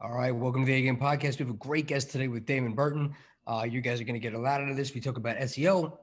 All right, welcome to the A Game Podcast. We have a great guest today with Damon Burton. Uh, you guys are going to get a lot out of this. We talk about SEO,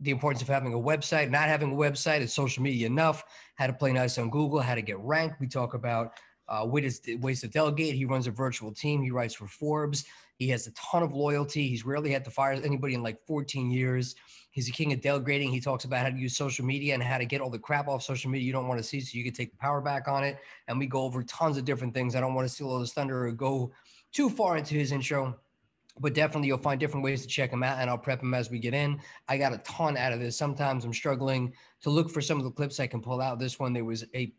the importance of having a website, not having a website, is social media enough, how to play nice on Google, how to get ranked. We talk about uh, ways to delegate. He runs a virtual team. He writes for Forbes. He has a ton of loyalty. He's rarely had to fire anybody in like 14 years. He's a king of delegating. He talks about how to use social media and how to get all the crap off social media you don't want to see so you can take the power back on it. And we go over tons of different things. I don't want to steal all his thunder or go too far into his intro, but definitely you'll find different ways to check him out and I'll prep him as we get in. I got a ton out of this. Sometimes I'm struggling to look for some of the clips I can pull out. This one, there was a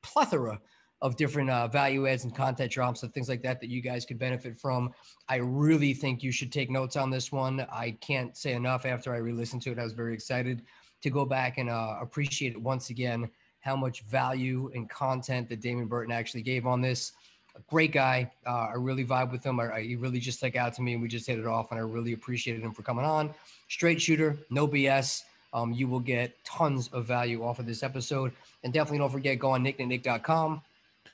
plethora of different uh, value adds and content drops and things like that that you guys could benefit from. I really think you should take notes on this one. I can't say enough after I re-listened to it. I was very excited to go back and uh, appreciate it once again how much value and content that Damon Burton actually gave on this. A great guy. Uh, I really vibe with him. I, I, he really just stuck out to me, and we just hit it off. And I really appreciated him for coming on. Straight shooter, no BS. Um, you will get tons of value off of this episode. And definitely don't forget, go on nicknicknick.com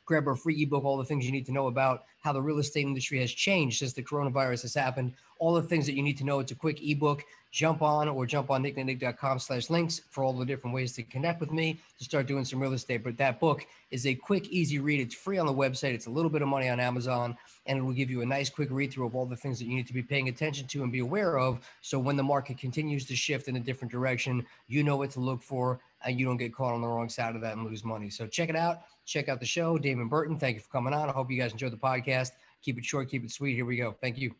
grab our free ebook, all the things you need to know about how the real estate industry has changed since the coronavirus has happened. All the things that you need to know. It's a quick ebook. Jump on or jump on nicknicknick.com slash links for all the different ways to connect with me to start doing some real estate. But that book is a quick, easy read. It's free on the website. It's a little bit of money on Amazon, and it will give you a nice, quick read through of all the things that you need to be paying attention to and be aware of. So when the market continues to shift in a different direction, you know what to look for and you don't get caught on the wrong side of that and lose money. So check it out. Check out the show. Damon Burton, thank you for coming on. I hope you guys enjoyed the podcast. Keep it short, keep it sweet. Here we go. Thank you.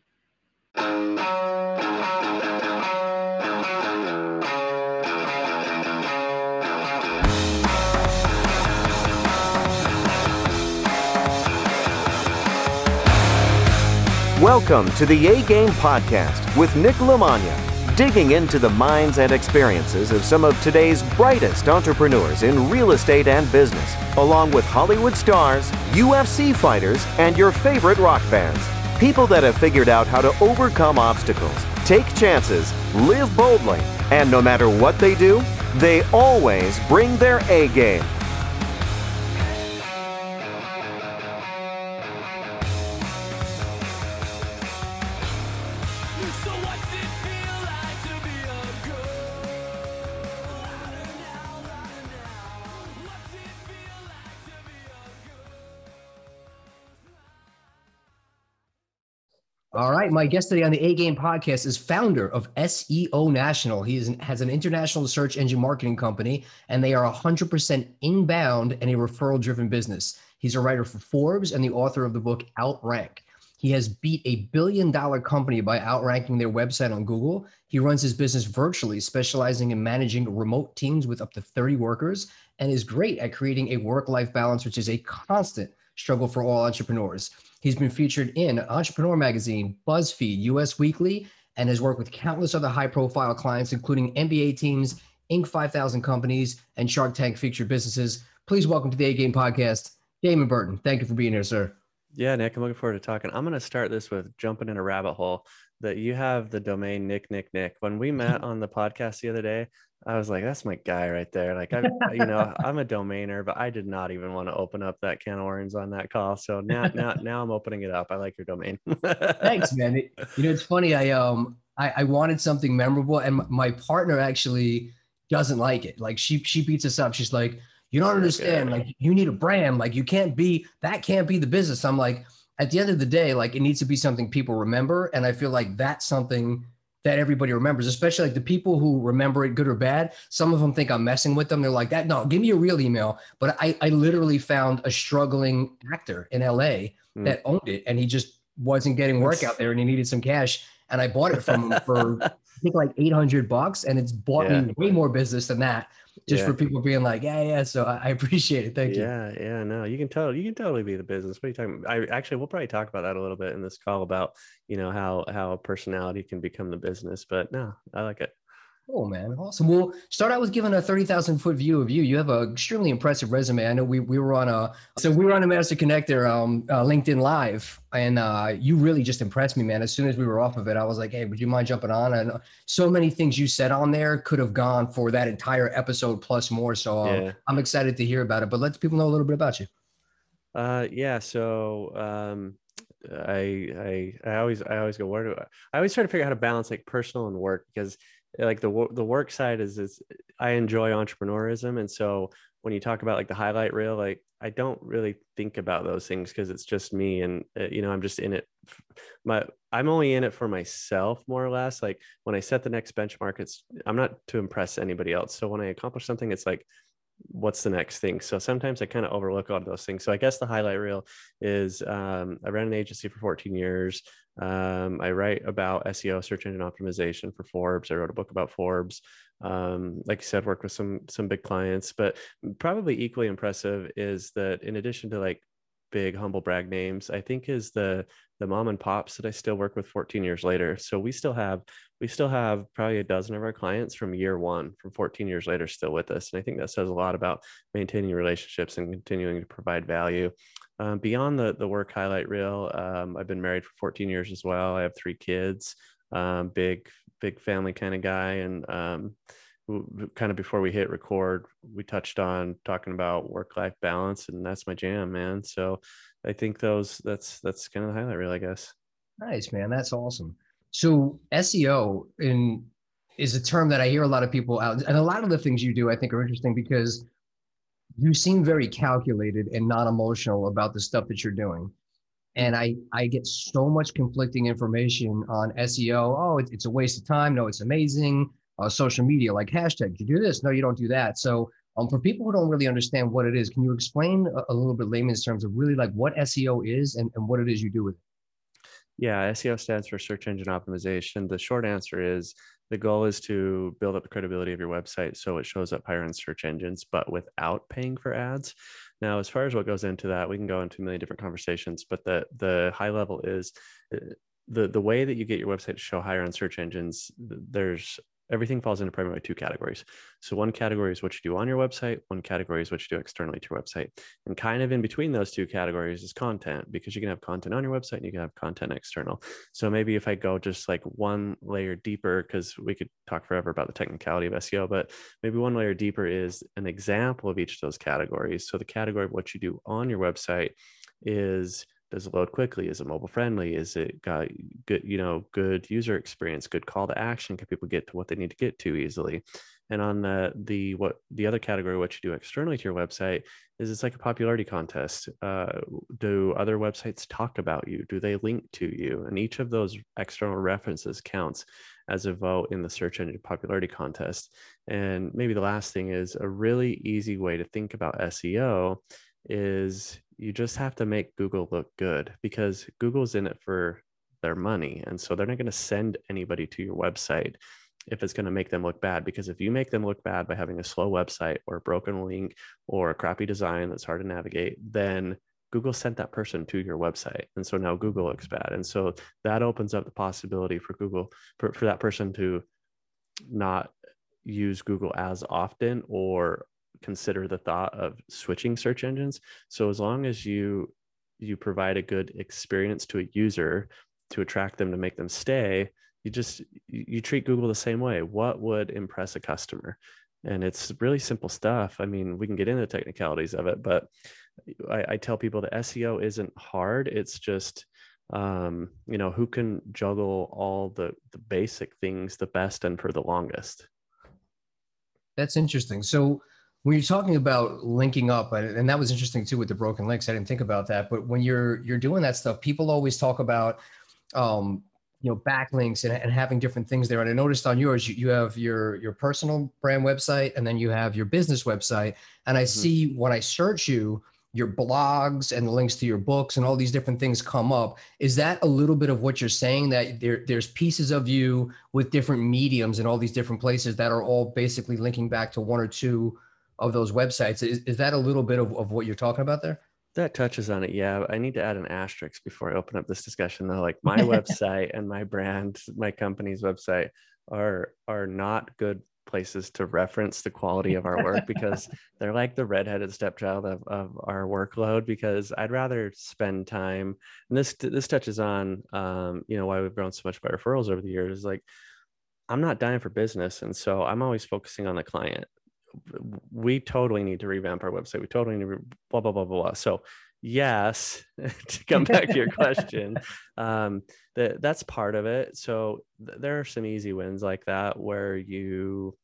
Welcome to the A Game Podcast with Nick Lamagna digging into the minds and experiences of some of today's brightest entrepreneurs in real estate and business, along with Hollywood stars, UFC fighters, and your favorite rock bands. People that have figured out how to overcome obstacles, take chances, live boldly, and no matter what they do, they always bring their A game. My guest today on the A Game podcast is founder of SEO National. He is, has an international search engine marketing company, and they are 100% inbound and a referral driven business. He's a writer for Forbes and the author of the book Outrank. He has beat a billion dollar company by outranking their website on Google. He runs his business virtually, specializing in managing remote teams with up to 30 workers, and is great at creating a work life balance, which is a constant struggle for all entrepreneurs. He's been featured in Entrepreneur Magazine, BuzzFeed, US Weekly, and has worked with countless other high profile clients, including NBA teams, Inc. 5000 companies, and Shark Tank featured businesses. Please welcome to the A Game podcast, Damon Burton. Thank you for being here, sir. Yeah, Nick, I'm looking forward to talking. I'm going to start this with jumping in a rabbit hole that you have the domain Nick, Nick, Nick. When we met on the podcast the other day, I was like, that's my guy right there. Like I, you know, I'm a domainer, but I did not even want to open up that can of worms on that call. So now, now, now I'm opening it up. I like your domain. Thanks, man. It, you know, it's funny. I um, I, I wanted something memorable, and my partner actually doesn't like it. Like she, she beats us up. She's like, you don't understand. Okay. Like you need a brand. Like you can't be that. Can't be the business. I'm like, at the end of the day, like it needs to be something people remember, and I feel like that's something that everybody remembers, especially like the people who remember it good or bad. Some of them think I'm messing with them. They're like, that, no, give me a real email. But I, I literally found a struggling actor in LA mm. that owned it and he just wasn't getting work out there and he needed some cash. And I bought it from him for I think like 800 bucks and it's bought yeah. me way more business than that just yeah. for people being like, yeah, yeah. So I, appreciate it. Thank you. Yeah, yeah, no, you can totally, you can totally be the business. What are you talking about? I actually, we'll probably talk about that a little bit in this call about, you know, how, how personality can become the business, but no, I like it. Cool, man. Awesome. We'll start out with giving a 30,000 foot view of you. You have an extremely impressive resume. I know we, we were on a, so we were on a Master Connector um, uh, LinkedIn Live, and uh, you really just impressed me, man. As soon as we were off of it, I was like, hey, would you mind jumping on? And so many things you said on there could have gone for that entire episode plus more. So um, yeah. I'm excited to hear about it. But let people know a little bit about you. Uh, yeah. So um, I I I always I always go where do I, I always try to figure out how to balance like personal and work because like the the work side is is I enjoy entrepreneurism and so when you talk about like the highlight reel like I don't really think about those things because it's just me and uh, you know I'm just in it my I'm only in it for myself more or less. Like when I set the next benchmark it's I'm not to impress anybody else. So when I accomplish something it's like what's the next thing? So sometimes i kind of overlook all those things. So i guess the highlight reel is um, i ran an agency for 14 years. Um, i write about seo search engine optimization for forbes. I wrote a book about forbes. Um, like you said work with some some big clients. But probably equally impressive is that in addition to like big humble brag names i think is the the mom and pops that i still work with 14 years later. So we still have we still have probably a dozen of our clients from year one from 14 years later still with us. And i think that says a lot about maintaining relationships and continuing to provide value. Um, beyond the the work highlight reel um, i've been married for 14 years as well. I have three kids um, big big family kind of guy. And um, kind of before we hit record we touched on talking about work life balance and that's my jam man so i think those that's that's kind of the highlight reel i guess nice man that's awesome so SEO in is a term that I hear a lot of people out, and a lot of the things you do I think are interesting because you seem very calculated and not emotional about the stuff that you're doing. And I I get so much conflicting information on SEO. Oh, it's a waste of time. No, it's amazing. Uh, social media like hashtag. You do this. No, you don't do that. So um, for people who don't really understand what it is, can you explain a, a little bit layman's terms of really like what SEO is and, and what it is you do with it? Yeah, SEO stands for search engine optimization. The short answer is the goal is to build up the credibility of your website so it shows up higher in search engines, but without paying for ads. Now, as far as what goes into that, we can go into a million different conversations, but the the high level is uh, the the way that you get your website to show higher on search engines. There's everything falls into primarily two categories. So one category is what you do on your website, one category is what you do externally to your website. And kind of in between those two categories is content because you can have content on your website and you can have content external. So maybe if I go just like one layer deeper, because we could talk forever about the technicality of SEO, but maybe one layer deeper is an example of each of those categories. So the category of what you do on your website is does it load quickly? Is it mobile friendly? Is it got good you know good user experience good call to action? Can people get to what they need to get to easily? And on the the what the other category what you do externally to your website is it's like a popularity contest. Uh, do other websites talk about you? Do they link to you? And each of those external references counts as a vote in the search engine popularity contest. And maybe the last thing is a really easy way to think about seo is you just have to make Google look good because Google's in it for their money. And so they're not going to send anybody to your website if it's going to make them look bad. Because if you make them look bad by having a slow website or a broken link or a crappy design that's hard to navigate, then Google sent that person to your website. And so now Google looks bad. And so that opens up the possibility for Google, for, for that person to not use Google as often or consider the thought of switching search engines. So as long as you you provide a good experience to a user to attract them to make them stay, you just you treat Google the same way. What would impress a customer? And it's really simple stuff. I mean, we can get into the technicalities of it, but I, I tell people that SEO isn't hard. It's just um, you know, who can juggle all the the basic things the best and for the longest. That's interesting. So when you're talking about linking up and that was interesting too with the broken links i didn't think about that but when you're you're doing that stuff people always talk about um, you know backlinks and, and having different things there and i noticed on yours you, you have your your personal brand website and then you have your business website and i mm-hmm. see when i search you your blogs and the links to your books and all these different things come up is that a little bit of what you're saying that there, there's pieces of you with different mediums and all these different places that are all basically linking back to one or two of those websites. Is, is that a little bit of, of what you're talking about there? That touches on it. Yeah. I need to add an asterisk before I open up this discussion though. Like my website and my brand, my company's website are are not good places to reference the quality of our work because they're like the redheaded stepchild of, of our workload because I'd rather spend time and this this touches on um, you know why we've grown so much by referrals over the years Is like I'm not dying for business and so I'm always focusing on the client we totally need to revamp our website. We totally need to blah, blah, blah, blah, blah. So yes to come back to your question um, that that's part of it so th- there are some easy wins like that where you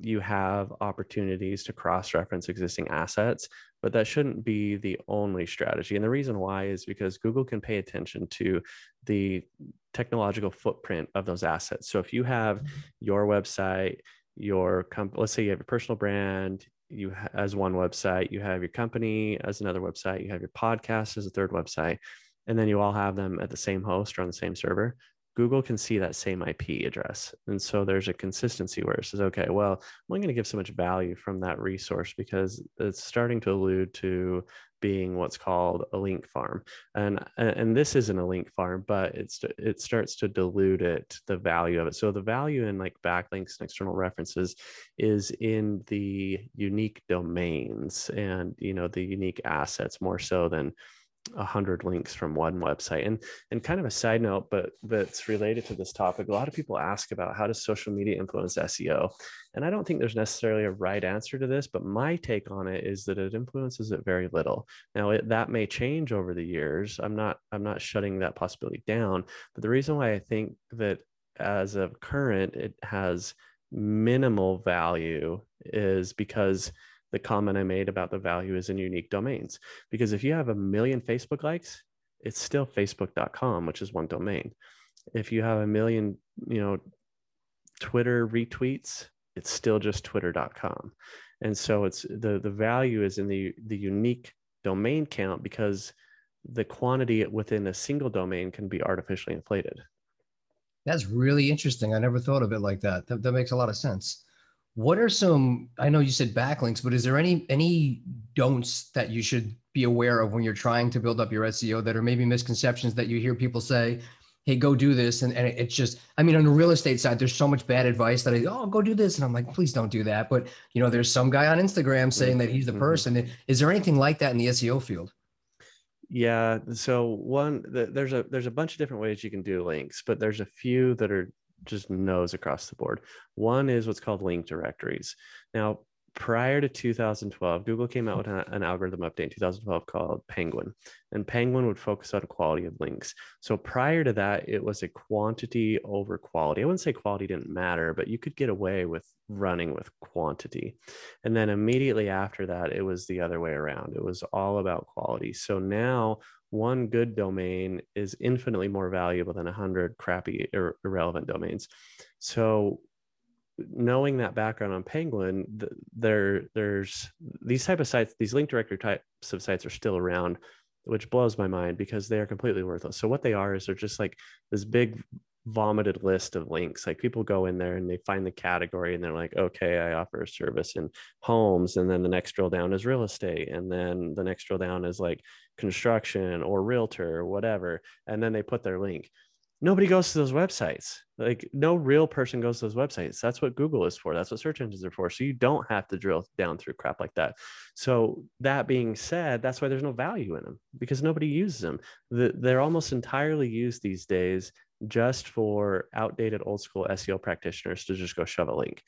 you have opportunities to cross reference existing assets but that shouldn't be the only strategy and the reason why is because google can pay attention to the technological footprint of those assets so if you have mm-hmm. your website your company let's say you have a personal brand you ha- as one website you have your company as another website you have your podcast as a third website and then you all have them at the same host or on the same server google can see that same ip address. And so there's a consistency where it says okay well i'm going to give so much value from that resource because it's starting to allude to being what's called a link farm. And and this isn't a link farm but it's it starts to dilute it the value of it. So the value in like backlinks and external references is in the unique domains and you know the unique assets more so than a hundred links from one website. And and kind of a side note, but that's related to this topic. A lot of people ask about how does social media influence SEO, and I don't think there's necessarily a right answer to this. But my take on it is that it influences it very little. Now it, that may change over the years. I'm not I'm not shutting that possibility down. But the reason why I think that as of current it has minimal value is because the comment I made about the value is in unique domains. Because if you have a million Facebook likes, it's still facebook.com, which is one domain. If you have a million, you know, Twitter retweets, it's still just twitter.com. And so it's the the value is in the the unique domain count because the quantity within a single domain can be artificially inflated. That's really interesting. I never thought of it like that. That, that makes a lot of sense. What are some? I know you said backlinks, but is there any any don'ts that you should be aware of when you're trying to build up your SEO that are maybe misconceptions that you hear people say? Hey, go do this, and, and it's just. I mean, on the real estate side, there's so much bad advice that I oh go do this, and I'm like, please don't do that. But you know, there's some guy on Instagram saying that he's the mm-hmm. person. Is there anything like that in the SEO field? Yeah. So one, there's a there's a bunch of different ways you can do links, but there's a few that are just knows across the board. One is what's called link directories. Now, prior to 2012, Google came out with an, algorithm update in 2012 called Penguin, and Penguin would focus on quality of links. So prior to that, it was a quantity over quality. I wouldn't say quality didn't matter, but you could get away with running with quantity. And then immediately after that, it was the other way around. It was all about quality. So now one good domain is infinitely more valuable than a hundred crappy ir- irrelevant domains. So knowing that background on Penguin, the, there there's these type of sites, these link directory types of sites are still around, which blows my mind because they are completely worthless. So what they are is they're just like this big vomited list of links. Like people go in there and they find the category and they're like, okay, I offer a service in homes. And then the next drill down is real estate. And then the next drill down is like construction or realtor or whatever. And then they put their link. Nobody goes to those websites. Like no real person goes to those websites. That's what Google is for. That's what search engines are for. So you don't have to drill down through crap like that. So that being said, that's why there's no value in them because nobody uses them. they're almost entirely used these days just for outdated old school SEO practitioners to just go shove a link.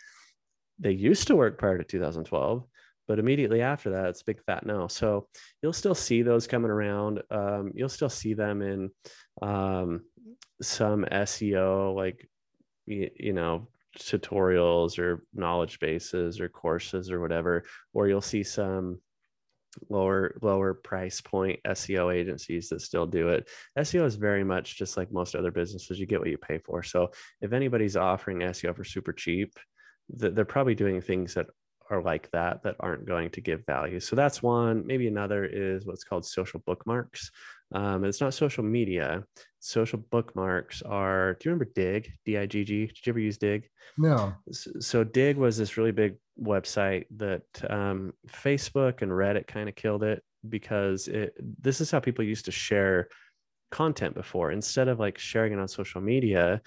They used to work prior to 2012, but immediately after that, it's big fat no. So you'll still see those coming around. Um, you'll still see them in um, some SEO, like, you, you know, tutorials or knowledge bases or courses or whatever, or you'll see some lower lower price point SEO agencies that still do it. SEO is very much just like most other businesses. You get what you pay for. So if anybody's offering SEO for super cheap, they're probably doing things that are like that that aren't going to give value. So that's one. Maybe another is what's called social bookmarks. Um, it's not social media. Social bookmarks are. Do you remember Digg? D I G G. Did you ever use Digg? No. So, Digg was this really big website that um, Facebook and Reddit kind of killed it because it. This is how people used to share content before. Instead of like sharing it on social media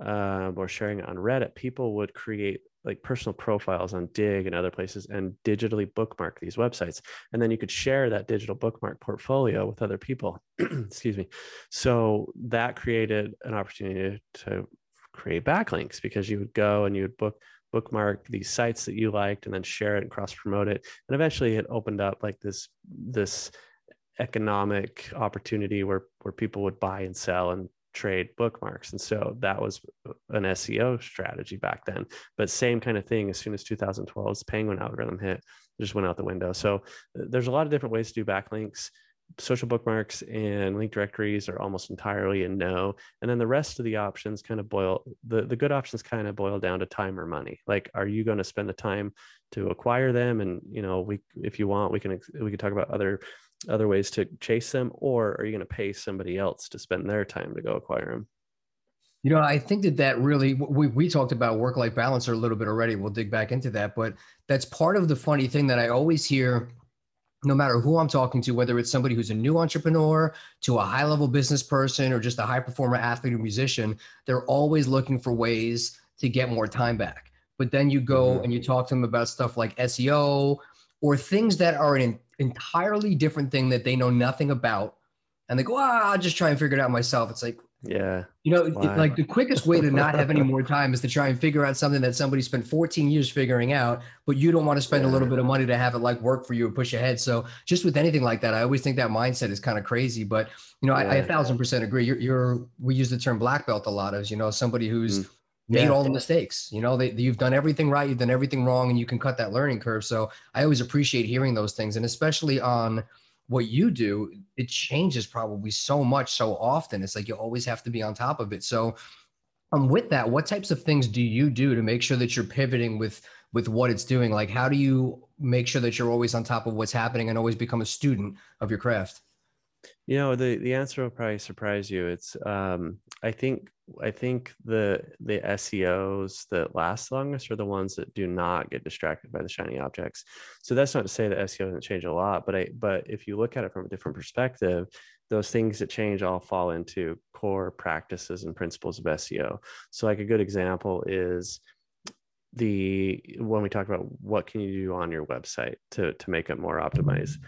uh, or sharing it on Reddit, people would create like personal profiles on Digg and other places and digitally bookmark these websites. And then you could share that digital bookmark portfolio with other people. Excuse me. So that created an opportunity to create backlinks because you would go and you would book bookmark these sites that you liked and then share it and cross promote it. And eventually it opened up like this this economic opportunity where where people would buy and sell and trade bookmarks. And so that was an seo strategy back then. But same kind of thing as soon as 2012's penguin algorithm hit just went out the window. So uh, there's a lot of different ways to do backlinks. Social bookmarks and link directories are almost entirely a no. And then the rest of the options kind of boil the, the good options kind of boil down to time or money. Like are you going to spend the time to acquire them? And you know we if you want we can we can talk about other other ways to chase them or are you going to pay somebody else to spend their time to go acquire them you know i think that that really we, we talked about work life balance a little bit already we'll dig back into that but that's part of the funny thing that i always hear no matter who I'm talking to, whether it's somebody who's a new entrepreneur to a high level business person or just a high performer athlete or musician, they're always looking for ways to get more time back. But then you go mm-hmm. and you talk to them about stuff like SEO or things that are an entirely different thing that they know nothing about. And they go, ah, I'll just try and figure it out myself. It's like, yeah. You know, it, like the quickest way to not have any more time is to try and figure out something that somebody spent 14 years figuring out, but you don't want to spend yeah. a little bit of money to have it like work for you and push ahead. So just with anything like that, I always think that mindset is kind of crazy. But you know, yeah. I, I, a thousand percent agree. You're, you're we use the term black belt a lot as you know somebody who's mm. Made yeah. all the mistakes. You know, they, you've done everything right, you've done everything wrong, and you can cut that learning curve. So I always appreciate hearing those things, and especially on what you do, it changes probably so much so often. It's like you always have to be on top of it. So, um, with that, what types of things do you do to make sure that you're pivoting with with what it's doing? Like, how do you make sure that you're always on top of what's happening and always become a student of your craft? You know, the the answer will probably surprise you. It's um, I think I think the the SEOs that last longest are the ones that do not get distracted by the shiny objects. So that's not to say that SEO doesn't change a lot, but I but if you look at it from a different perspective, those things that change all fall into core practices and principles of SEO. So like a good example is the when we talk about what can you do on your website to to make it more optimized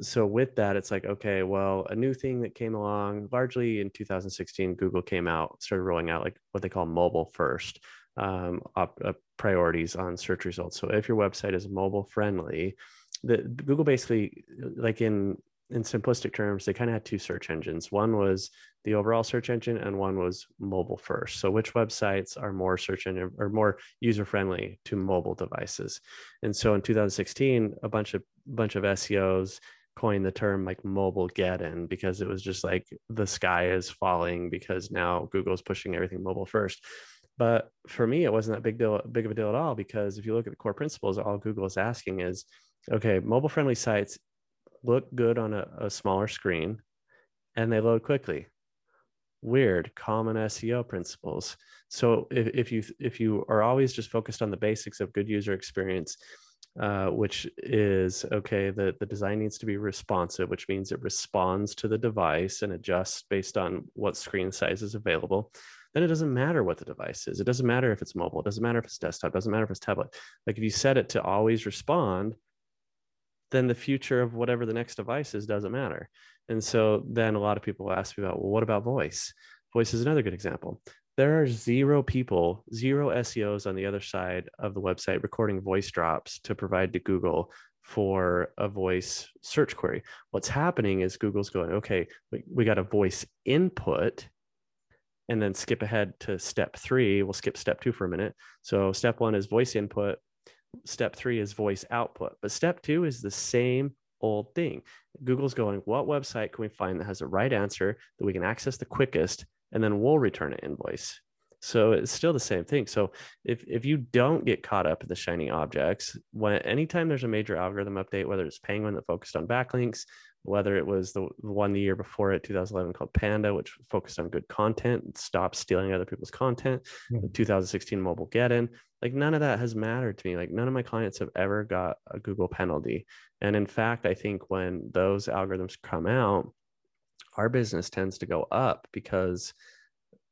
so with that it's like okay well a new thing that came along largely in 2016 google came out started rolling out like what they call mobile first um, op, uh, priorities on search results. So if your website is mobile friendly the google basically like in in simplistic terms they kind of had two search engines. One was the overall search engine and one was mobile first. So which websites are more search engine or more user friendly to mobile devices? And so in 2016 a bunch of bunch of seos coined the term like Mobilegeddon because it was just like the sky is falling because now google's pushing everything mobile first. But for me it wasn't that big deal big of a deal at all because if you look at the core principles all google is asking is okay mobile friendly sites look good on a, a smaller screen and they load quickly. Weird common seo principles. So if, if you if you are always just focused on the basics of good user experience uh, which is okay the, the design needs to be responsive which means it responds to the device and adjusts based on what screen size is available then it doesn't matter what the device is. It doesn't matter if it's mobile it doesn't matter if it's desktop it doesn't matter if it's tablet. Like if you set it to always respond then the future of whatever the next device is doesn't matter and so then a lot of people ask me about well what about voice voice is another good example there are zero people, zero SEOs on the other side of the website recording voice drops to provide to Google for a voice search query. What's happening is Google's going, okay, we, we got a voice input and then skip ahead to step three. We'll skip step two for a minute. So step one is voice input. Step three is voice output. But step two is the same old thing. Google's going, what website can we find that has the right answer that we can access the quickest and then we'll return an invoice. So it's still the same thing. So if if you don't get caught up in the shiny objects, when anytime there's a major algorithm update, whether it's Penguin that focused on backlinks, whether it was the one the year before it, 2011 called Panda, which focused on good content, stopped stealing other people's content, mm-hmm. 2016 Mobilegeddon, like none of that has mattered to me. Like none of my clients have ever got a Google penalty. And in fact, I think when those algorithms come out, our business tends to go up because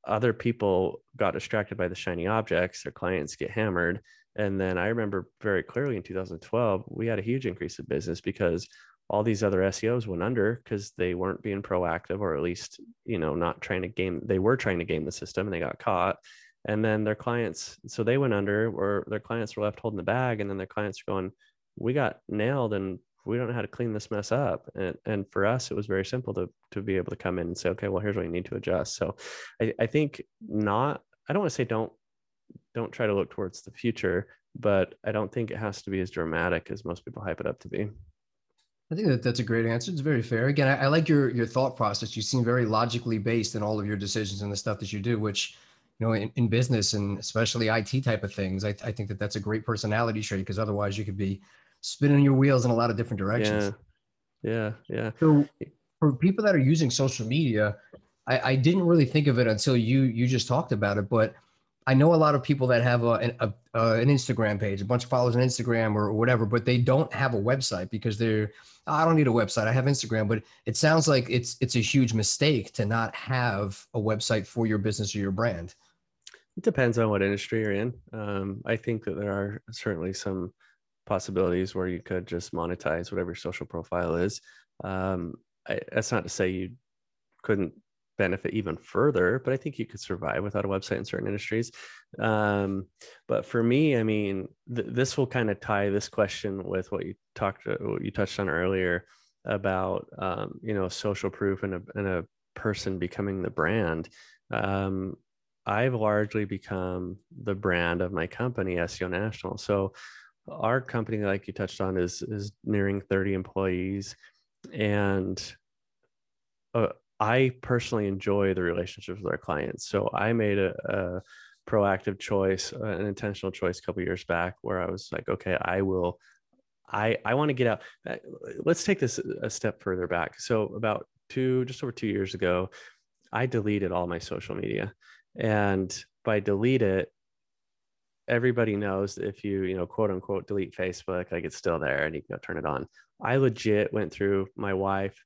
other people got distracted by the shiny objects their clients get hammered. And then i remember very clearly in 2012 we had a huge increase of business because all these other seos went under because they weren't being proactive or at least you know not trying to game they were trying to game the system and they got caught. And then their clients so they went under or their clients were left holding the bag and then their clients are going we got nailed and we don't know how to clean this mess up. And, and for us, it was very simple to, to be able to come in and say, okay, well, here's what you need to adjust. So I, I think not, I don't want to say don't, don't try to look towards the future, but I don't think it has to be as dramatic as most people hype it up to be. I think that that's a great answer. It's very fair. Again, I, I, like your your thought process. You seem very logically based in all of your decisions and the stuff that you do, which you know in, in business and especially IT type of things. I, I think that that's a great personality trait because otherwise you could be spinning your wheels in a lot of different directions. Yeah, yeah, yeah. So for people that are using social media, I, I didn't really think of it until you you just talked about it, but I know a lot of people that have a, a, a, an Instagram page, a bunch of followers on Instagram or whatever, but they don't have a website because they're I don't need a website. I have Instagram, but it sounds like it's it's a huge mistake to not have a website for your business or your brand. It depends on what industry you're in. Um, I think that there are certainly some possibilities where you could just monetize whatever your social profile is. Um, I, that's not to say you couldn't benefit even further, but I think you could survive without a website in certain industries. Um, but for me, I mean, th- this will kind of tie this question with what you talked, uh, what you touched on earlier about, um, you know, social proof and a, and a person becoming the brand. Um, I've largely become the brand of my company, SEO National. So our company, like you touched on, is is nearing 30 employees, and uh, I personally enjoy the relationships with our clients. So I made a, a proactive choice, uh, an intentional choice a couple years back, where I was like, okay, I will. I, I want to get out. Uh, let's take this a step further back. So about two, just over two years ago, I deleted all my social media. And by delete it, everybody knows if you, you know, quote unquote, delete Facebook, like it's still there and you can go turn it on. I legit went through my wife,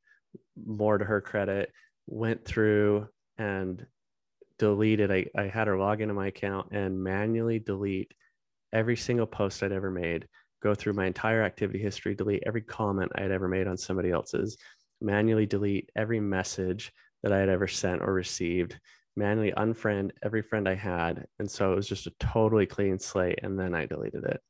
more to her credit, went through and deleted. I, I had her log into my account and manually delete every single post I'd ever made, go through my entire activity history, delete every comment I had ever made on somebody else's, manually delete every message that I had ever sent or received, manually unfriend every friend I had. And so it was just a totally clean slate. And then I deleted it.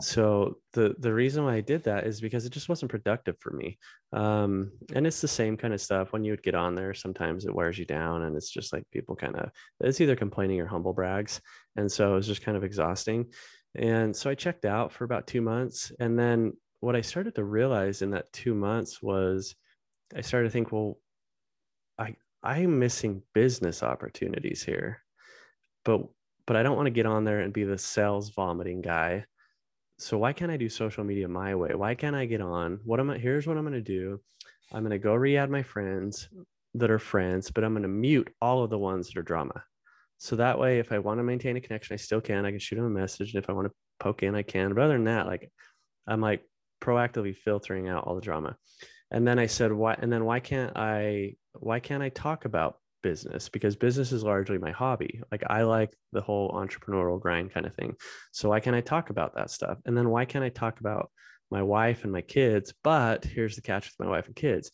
so the the reason why I did that is because it just wasn't productive for me. Um, and it's the same kind of stuff when you would get on there. Sometimes it wears you down, and it's just like people kind of it's either complaining or humble brags, and so it was just kind of exhausting. And so I checked out for about two months, and then what I started to realize in that two months was I started to think, well, I'm missing business opportunities here. But but I don't want to get on there and be the sales vomiting guy. So why can't I do social media my way? Why can't I get on? What am I here's what I'm going to do. I'm going to go re-add my friends that are friends, but I'm going to mute all of the ones that are drama. So that way, if I want to maintain a connection, I still can. I can shoot them a message. And if I want to poke in, I can. But other than that, like I'm like proactively filtering out all the drama. And then I said, why? And then why can't I why can't I talk about business? Because business is largely my hobby. Like I like the whole entrepreneurial grind kind of thing. So why can't I talk about that stuff? And then why can't I talk about my wife and my kids? But here's the catch with my wife and kids.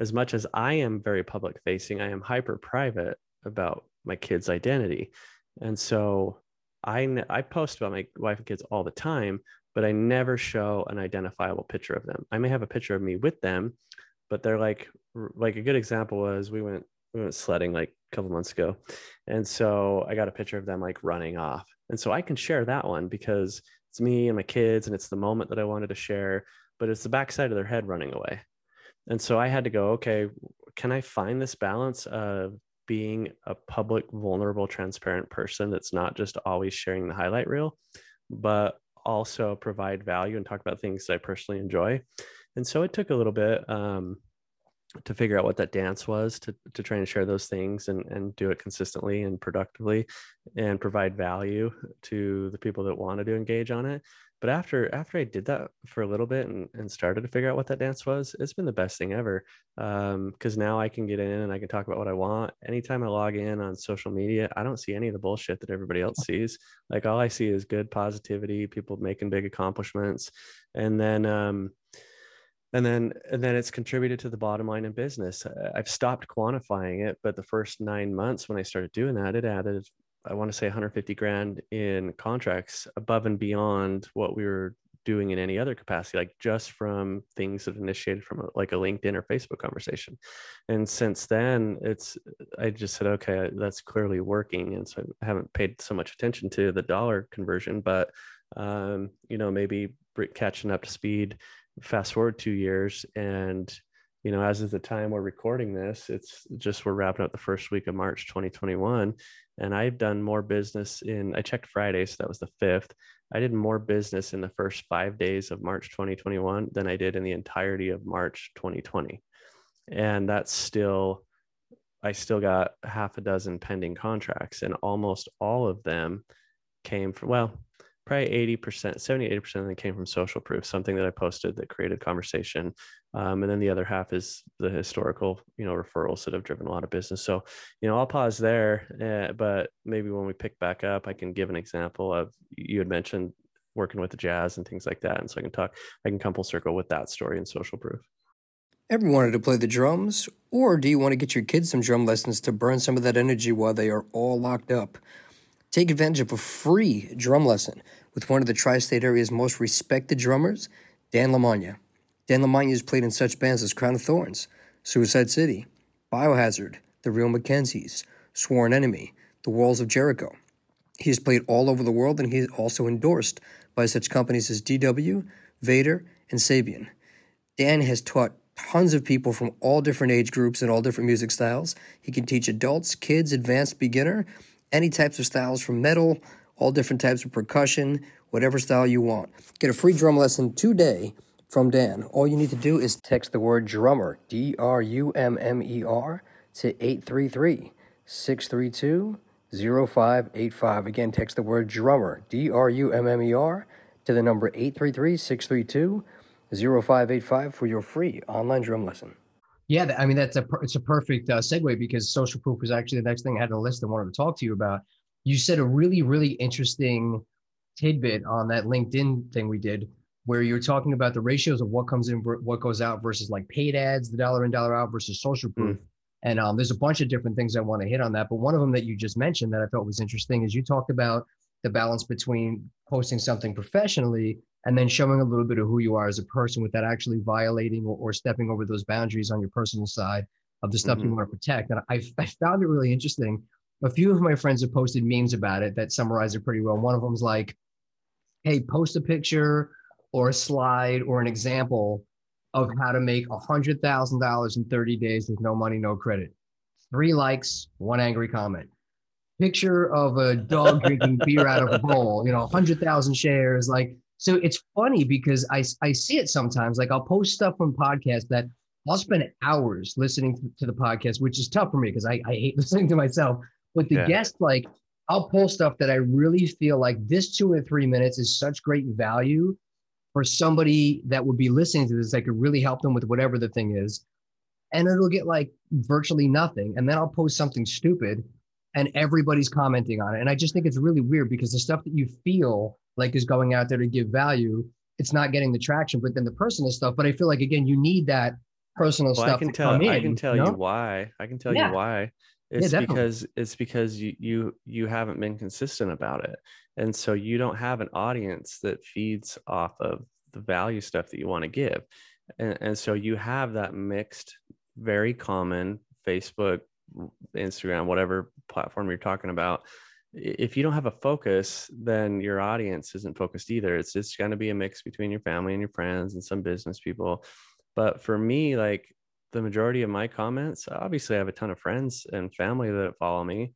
As much as I am very public facing, I am hyper private about my kids' identity. And so I, I post about my wife and kids all the time, but I never show an identifiable picture of them. I may have a picture of me with them, but they're like like a good example was we went we went sledding like a couple months ago. And so i got a picture of them like running off. And so i can share that one because it's me and my kids and it's the moment that i wanted to share but it's the backside of their head running away. And so i had to go okay can i find this balance of being a public vulnerable transparent person that's not just always sharing the highlight reel but also provide value and talk about things that i personally enjoy? And so it took a little bit um, to figure out what that dance was to, to try and share those things and, and do it consistently and productively and provide value to the people that wanted to engage on it. But after after i did that for a little bit and, and started to figure out what that dance was it's been the best thing ever. Because um, now i can get in and i can talk about what i want. Anytime i log in on social media i don't see any of the bullshit that everybody else sees. Like all i see is good positivity people making big accomplishments. And then um, and then and then it's contributed to the bottom line in business i've stopped quantifying it but the first nine months when i started doing that it added i want to say 150 grand in contracts above and beyond what we were doing in any other capacity, like just from things that initiated from a, like a LinkedIn or Facebook conversation. And since then, it's I just said, okay, that's clearly working, and so I haven't paid so much attention to the dollar conversion, but um, you know, maybe catching up to speed. Fast forward two years, and you know, as of the time we're recording this, it's just we're wrapping up the first week of March 2021 and I've done more business in I checked Friday, so that was the fifth. I did more business in the first five days of March 2021 than I did in the entirety of March 2020. And that's still I still got half a dozen pending contracts, and almost all of them came from well, probably 80%, 70, 80% of them came from social proof, something that I posted that created conversation. Um, and then the other half is the historical, you know, referrals that have driven a lot of business. So, you know, I'll pause there, uh, but maybe when we pick back up, I can give an example of, you had mentioned working with the jazz and things like that. And so I can talk, I can come full circle with that story and social proof. Ever wanted to play the drums? Or do you want to get your kids some drum lessons to burn some of that energy while they are all locked up? Take advantage of a free drum lesson with one of the tri state area's most respected drummers, Dan Lamagna. Dan Lamagna has played in such bands as Crown of Thorns, Suicide City, Biohazard, The Real McKenzies, Sworn Enemy, The Walls of Jericho. He has played all over the world and he is also endorsed by such companies as DW, Vater, and Sabian. Dan has taught tons of people from all different age groups and all different music styles. He can teach adults, kids, advanced beginner, any types of styles from metal, all different types of percussion, whatever style you want. Get a free drum lesson today from Dan. All you need to do is text the word drummer, D R U M M E R, to 833 632 0585. Again, text the word drummer, D R U M M E R, to the number 833 632 0585 for your free online drum lesson. Yeah, I mean that's a it's a perfect uh, segue because social proof was actually the next thing I had on the list I wanted to talk to you about. You said a really really interesting tidbit on that LinkedIn thing we did, where you're talking about the ratios of what comes in, what goes out versus like paid ads, the dollar in dollar out versus social hmm. proof. Mm. And um, there's a bunch of different things I want to hit on that, but one of them that you just mentioned that I thought was interesting is you talked about the balance between posting something professionally and then showing a little bit of who you are as a person without actually violating or, or stepping over those boundaries on your personal side of the stuff mm-hmm. you want to protect. And I, I found it really interesting. A few of my friends have posted memes about it that summarize it pretty well. One of them's like, hey, post a picture or a slide or an example of how to make $100,000 in 30 days with no money, no credit. Three likes, one angry comment. Picture of a dog drinking beer out of a bowl, you know, 100,000 shares. Like, so it's funny because I, I see it sometimes. Like I'll post stuff from podcasts that I'll spend hours listening to the podcast, which is tough for me because I, I hate listening to myself. But the yeah. guest, like I'll pull stuff that I really feel like this two or three minutes is such great value for somebody that would be listening to this that could really help them with whatever the thing is. And it'll get like virtually nothing. And then I'll post something stupid and everybody's commenting on it. And I just think it's really weird because the stuff that you feel like is going out there to give value, it's not getting the traction, but then the personal stuff. But I feel like again, you need that personal well, stuff. I can tell. I can tell you, know? you why. I can tell yeah. you why. It's yeah, because it's because you you you haven't been consistent about it, and so you don't have an audience that feeds off of the value stuff that you want to give, and, and so you have that mixed, very common Facebook, Instagram, whatever platform you're talking about if you don't have a focus, then your audience isn't focused either. It's just going to be a mix between your family and your friends and some business people. But for me, like the majority of my comments, obviously I have a ton of friends and family that follow me.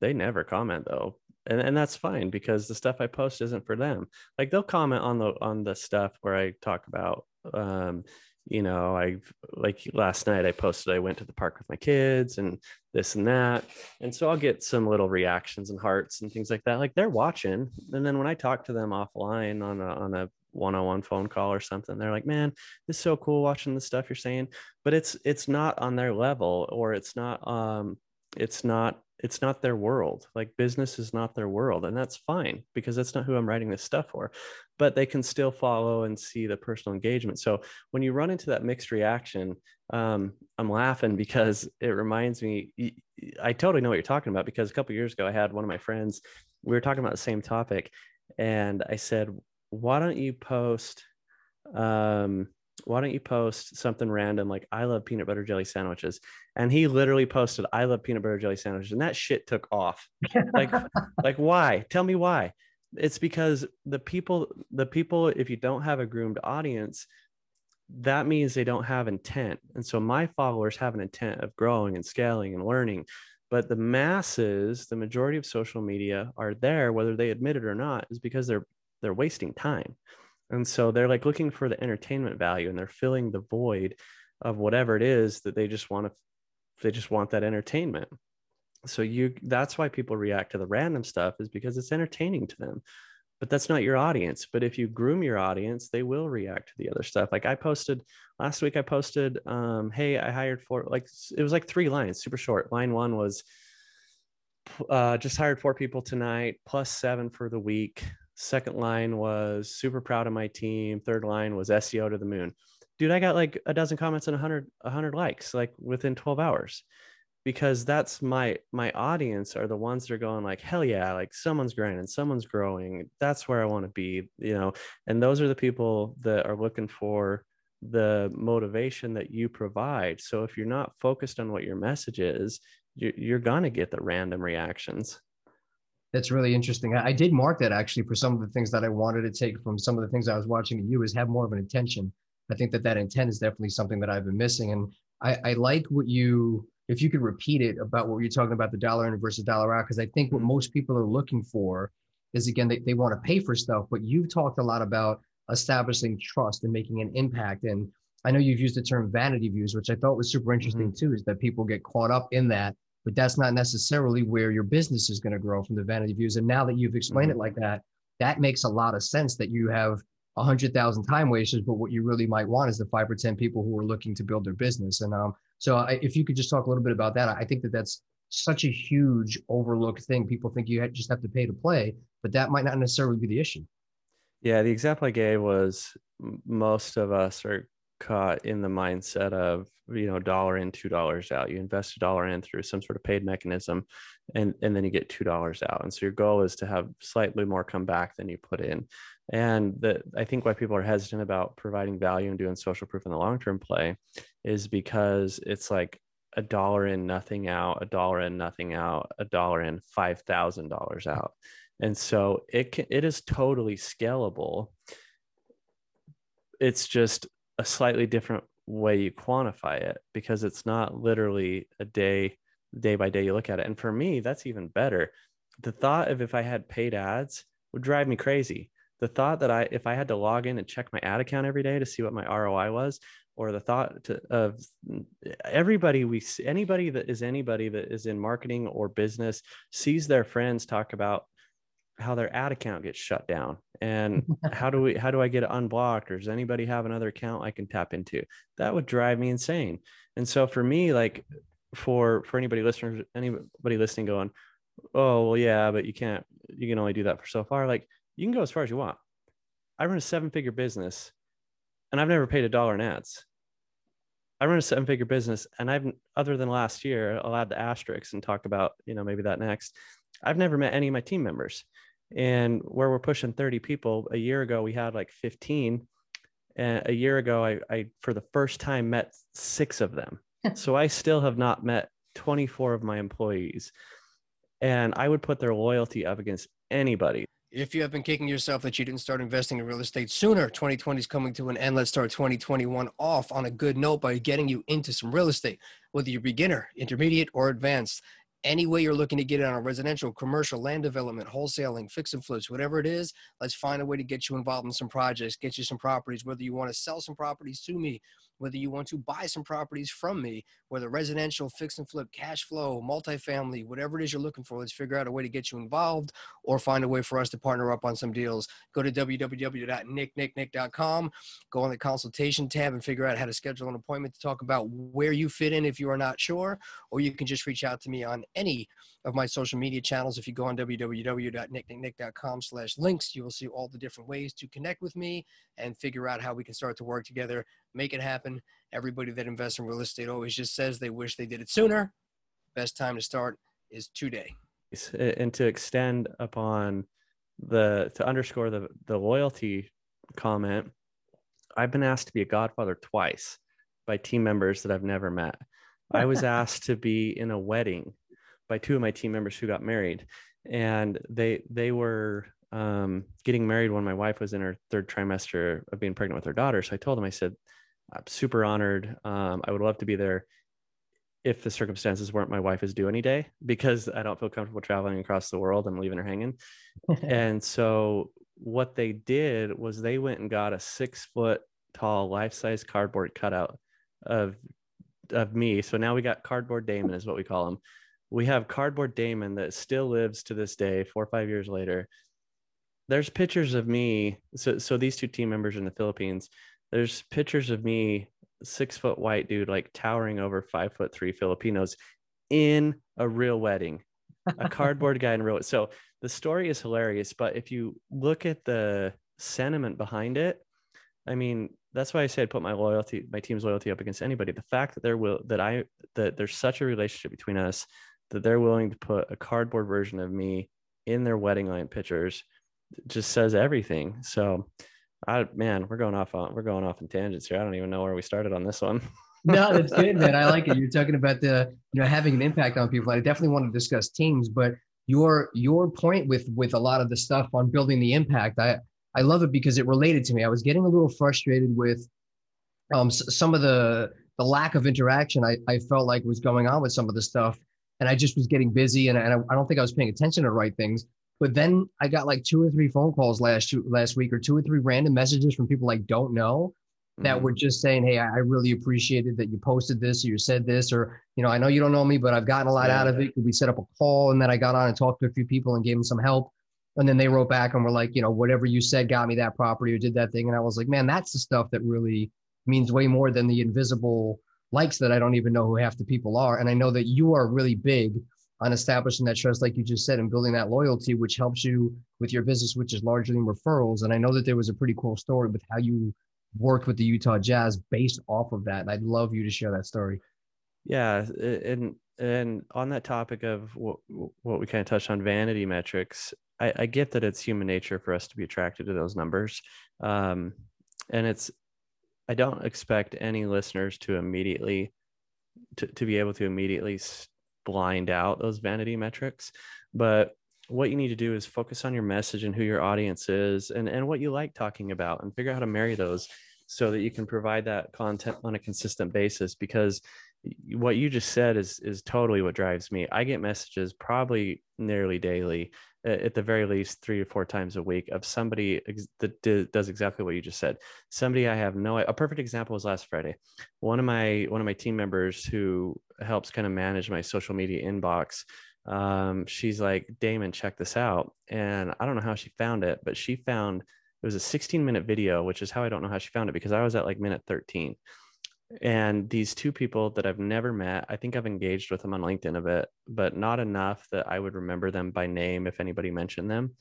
They never comment though. And, and that's fine because the stuff I post isn't for them. Like they'll comment on the on the stuff where I talk about um, you know, I like last night I posted I went to the park with my kids and this and that. And so I'll get some little reactions and hearts and things like that. Like they're watching. And then when I talk to them offline on a on a one-on-one phone call or something, they're like, man, it's so cool watching the stuff you're saying. But it's it's not on their level or it's not um it's not it's not their world. Like business is not their world. And that's fine because that's not who I'm writing this stuff for. But they can still follow and see the personal engagement. So when you run into that mixed reaction, um, I'm laughing because it reminds me, I totally know what you're talking about because a couple years ago, I had one of my friends, we were talking about the same topic. And I said, why don't you post um why don't you post something random like I love peanut butter jelly sandwiches? And he literally posted I love peanut butter jelly sandwiches, and that shit took off. Like, like why? Tell me why. It's because the people, the people, if you don't have a groomed audience, that means they don't have intent. And so my followers have an intent of growing and scaling and learning. But the masses, the majority of social media are there, whether they admit it or not, is because they're they're wasting time and so they're like looking for the entertainment value and they're filling the void of whatever it is that they just want to they just want that entertainment so you that's why people react to the random stuff is because it's entertaining to them. But that's not your audience. But if you groom your audience they will react to the other stuff. Like i posted last week i posted um hey i hired four like it was like three lines super short. Line one was uh, just hired four people tonight plus seven for the week. Second line was super proud of my team. Third line was SEO to the moon. Dude, I got like a dozen comments and a hundred, a hundred likes like within 12 hours because that's my my audience are the ones that are going like hell yeah like someone's grinding someone's growing that's where i want to be you know and those are the people that are looking for the motivation that you provide so if you're not focused on what your message is you're, going to get the random reactions that's really interesting. I, did mark that actually for some of the things that I wanted to take from some of the things I was watching and you is have more of an intention. I think that that intent is definitely something that I've been missing. And I, I like what you, if you could repeat it about what you're talking about the dollar in versus dollar out, because I think what most people are looking for is again, they, they want to pay for stuff, but you've talked a lot about establishing trust and making an impact. And I know you've used the term vanity views, which I thought was super interesting mm-hmm. too, is that people get caught up in that but that's not necessarily where your business is going to grow from the vanity views. And now that you've explained mm-hmm. it like that, that makes a lot of sense that you have a hundred thousand time wasters, but what you really might want is the five or 10 people who are looking to build their business. And um, so I, if you could just talk a little bit about that, I think that that's such a huge overlooked thing. People think you just have to pay to play, but that might not necessarily be the issue. Yeah, the example I gave was most of us are caught in the mindset of you know dollar in two dollars out you invest a dollar in through some sort of paid mechanism and and then you get two dollars out and so your goal is to have slightly more come back than you put in and i think why people are hesitant about providing value and doing social proof in the long term play is because it's like a dollar in nothing out a dollar in nothing out a dollar in five thousand dollars out. And so it can, it is totally scalable. It's just a slightly different way you quantify it because it's not literally a day day by day you look at it. And for me that's even better. The thought of if i had paid ads would drive me crazy the thought that i if i had to log in and check my ad account every day to see what my roi was or the thought to, of mm, everybody we anybody that is anybody that is in marketing or business sees their friends talk about how their ad account gets shut down and how do we how do i get it unblocked or does anybody have another account i can tap into? That would drive me insane. And so for me like for for anybody listening anybody listening going oh well yeah but you can't you can only do that for so far like you can go as far as you want. I run a seven figure business and i've never paid a dollar in ads. I run a seven figure business and i've other than last year i'll add the asterisks and talk about you know maybe that next i've never met any of my team members. And where we're pushing 30 people a year ago we had like 15 and a year ago I, I for the first time met six of them. So i still have not met 24 of my employees. And i would put their loyalty up against anybody if you have been kicking yourself that you didn't start investing in real estate sooner 2020 is coming to an end. Let's start 2021 off on a good note by getting you into some real estate whether you're beginner intermediate or advanced. Any way you're looking to get it on a residential, commercial, land development, wholesaling, fix and flips, whatever it is, let's find a way to get you involved in some projects, get you some properties, whether you want to sell some properties to me, whether you want to buy some properties from me, whether residential, fix and flip, cash flow, multifamily, whatever it is you're looking for, let's figure out a way to get you involved or find a way for us to partner up on some deals. Go to www.nicknicknick.com, go on the consultation tab and figure out how to schedule an appointment to talk about where you fit in if you are not sure, or you can just reach out to me on any of my social media channels. If you go on www.nicknicknick.com slash links, you will see all the different ways to connect with me and figure out how we can start to work together, make it happen. Everybody that invests in real estate always just says they wish they did it sooner. Best time to start is today. And to extend upon the to underscore the the loyalty comment, I've been asked to be a godfather twice by team members that I've never met. I was asked to be in a wedding by two of my team members who got married, and they they were um, getting married when my wife was in her third trimester of being pregnant with her daughter. So I told them, I said, I'm super honored. Um, I would love to be there if the circumstances weren't my wife is due any day because I don't feel comfortable traveling across the world. I'm leaving her hanging. and so what they did was they went and got a six foot tall life size cardboard cutout of of me. So now we got cardboard Damon is what we call him. We have cardboard Damon that still lives to this day, four or five years later. There's pictures of me. So so these two team members in the Philippines, there's pictures of me six foot white dude, like towering over five foot three Filipinos in a real wedding, a cardboard guy in real. So the story is hilarious, but if you look at the sentiment behind it, I mean, that's why I said put my loyalty, my team's loyalty up against anybody. The fact that there will that I that there's such a relationship between us that they're willing to put a cardboard version of me in their wedding line pictures just says everything. So I man, we're going off on we're going off in tangents here. I don't even know where we started on this one. no, that's good, man. I like it. You're talking about the you know having an impact on people. I definitely want to discuss teams, but your your point with with a lot of the stuff on building the impact, I I love it because it related to me. I was getting a little frustrated with um some of the the lack of interaction I, I felt like was going on with some of the stuff and I just was getting busy and, and I, I don't think I was paying attention to the right things. But then I got like two or three phone calls last last week, or two or three random messages from people I don't know that mm-hmm. were just saying, "Hey, I really appreciated that you posted this, or you said this, or you know, I know you don't know me, but I've gotten a lot yeah, out of it. We set up a call, and then I got on and talked to a few people and gave them some help. And then they wrote back and were like, you know, whatever you said got me that property or did that thing. And I was like, man, that's the stuff that really means way more than the invisible likes that I don't even know who half the people are. And I know that you are really big on establishing that trust, like you just said, and building that loyalty, which helps you with your business, which is largely in referrals. And I know that there was a pretty cool story with how you worked with the Utah Jazz based off of that. And I'd love you to share that story. Yeah, and and on that topic of what what we kind of touched on vanity metrics, I, I get that it's human nature for us to be attracted to those numbers, um, and it's I don't expect any listeners to immediately to, to be able to immediately blind out those vanity metrics. But what you need to do is focus on your message and who your audience is and, and what you like talking about and figure out how to marry those so that you can provide that content on a consistent basis because what you just said is is totally what drives me. I get messages probably nearly daily, at the very least three or four times a week, of somebody that does exactly what you just said. Somebody I have no. A perfect example was last Friday. One of my one of my team members who helps kind of manage my social media inbox. Um, she's like, Damon, check this out, and I don't know how she found it, but she found it was a 16 minute video, which is how I don't know how she found it because I was at like minute 13 and these two people that I've never met, I think I've engaged with them on LinkedIn a bit, but not enough that I would remember them by name if anybody mentioned them.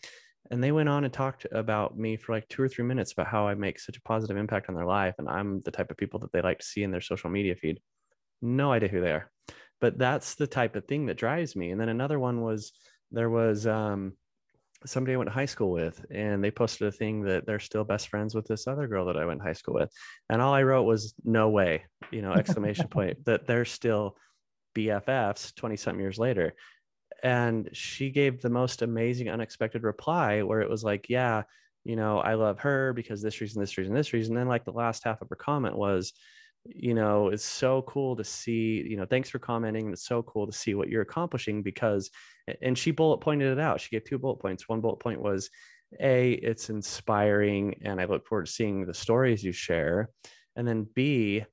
And they went on and talked about me for like two or three minutes about how I make such a positive impact on their life. And I'm the type of people that they like to see in their social media feed. No idea who they are, but that's the type of thing that drives me. And then another one was there was um, somebody I went to high school with, and they posted a thing that they're still best friends with this other girl that I went to high school with. And all I wrote was, no way, you know, exclamation point, that they're still BFFs 20 something years later. And she gave the most amazing, unexpected reply where it was like, yeah, you know, I love her because this reason, this reason, this reason. And then, like, the last half of her comment was, you know, it's so cool to see, you know, thanks for commenting. It's so cool to see what you're accomplishing because, and she bullet pointed it out. She gave two bullet points. One bullet point was, A, it's inspiring and I look forward to seeing the stories you share. And then B,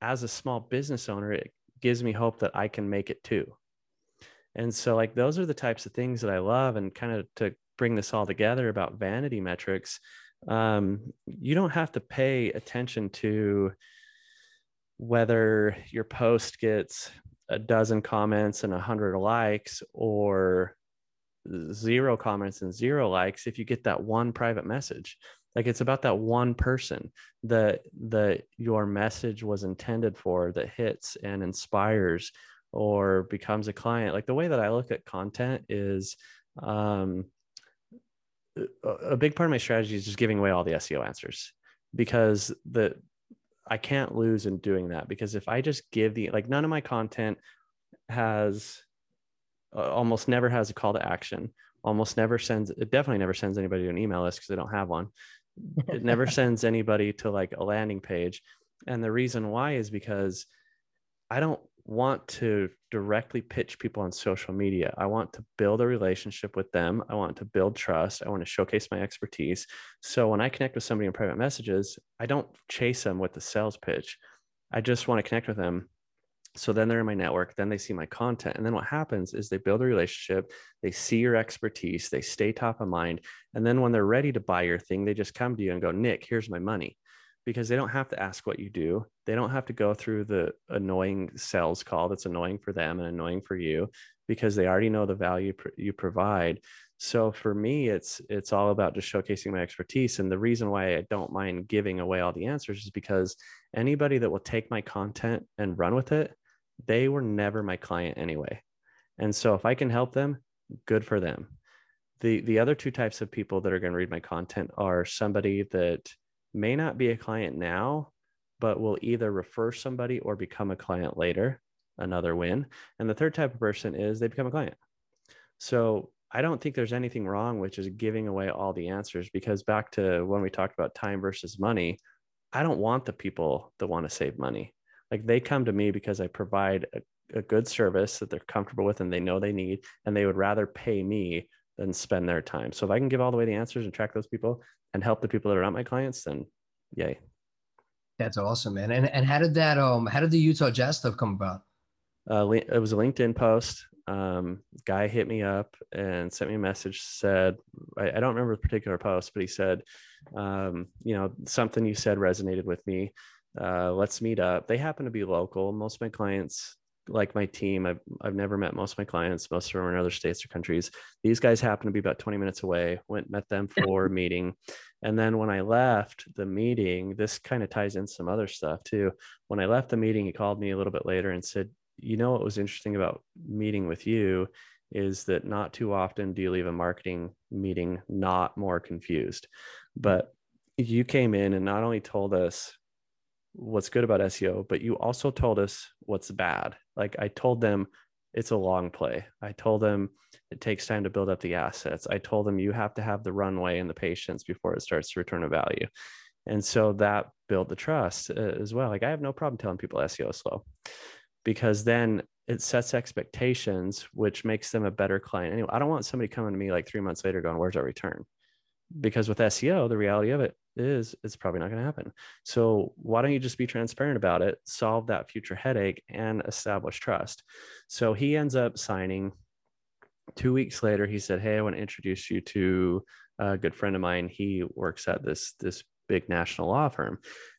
as a small business owner, it gives me hope that I can make it too. And so, like, those are the types of things that I love. And kind of to bring this all together about vanity metrics, um, you don't have to pay attention to, whether your post gets a dozen comments and a hundred likes or zero comments and zero likes if you get that one private message. Like it's about that one person that that your message was intended for that hits and inspires or becomes a client. Like the way that i look at content is um a big part of my strategy is just giving away all the SEO answers because the I can't lose in doing that because if I just give the like none of my content has uh, almost never has a call to action almost never sends it definitely never sends anybody to an email list because they don't have one. It never sends anybody to like a landing page. And the reason why is because i don't want to directly pitch people on social media. I want to build a relationship with them. I want to build trust. I want to showcase my expertise. So when i connect with somebody in private messages i don't chase them with the sales pitch. I just want to connect with them. So then they're in my network. Then they see my content. And then what happens is they build a relationship. They see your expertise. They stay top of mind. And then when they're ready to buy your thing they just come to you and go nick here's my money because they don't have to ask what you do they don't have to go through the annoying sales call that's annoying for them and annoying for you because they already know the value you provide so for me it's it's all about just showcasing my expertise and the reason why i don't mind giving away all the answers is because anybody that will take my content and run with it they were never my client anyway. And so if I can help them, good for them. The the other two types of people that are going to read my content are somebody that may not be a client now, but will either refer somebody or become a client later, another win. And the third type of person is they become a client. So I don't think there's anything wrong with just giving away all the answers because back to when we talked about time versus money, I don't want the people that want to save money like they come to me because i provide a, a good service that they're comfortable with and they know they need and they would rather pay me than spend their time so if i can give all the way the answers and track those people and help the people that are not my clients then yay. That's awesome man. And, and how did that um how did the utah jazz stuff come about? Uh, it was a linkedin post. Um, guy hit me up and sent me a message said I, I don't remember the particular post but he said um, you know something you said resonated with me. Uh, let's meet up. They happen to be local. Most of my clients, like my team, I've, I've never met most of my clients. Most of them are in other states or countries. These guys happen to be about 20 minutes away. Went, met them for a meeting. And then when I left the meeting, this kind of ties in some other stuff too. When I left the meeting, he called me a little bit later and said, You know what was interesting about meeting with you is that not too often do you leave a marketing meeting not more confused. But you came in and not only told us what's good about SEO, but you also told us what's bad. Like I told them it's a long play. I told them it takes time to build up the assets. I told them you have to have the runway and the patience before it starts to return a value. And so that built the trust uh, as well. Like I have no problem telling people SEO is slow because then it sets expectations, which makes them a better client. Anyway, I don't want somebody coming to me like three months later going, Where's our return? Because with SEO, the reality of it is it's probably not going to happen. So why don't you just be transparent about it, solve that future headache, and establish trust? So he ends up signing. Two weeks later, he said, "Hey, I want to introduce you to a good friend of mine. He works at this this big national law firm.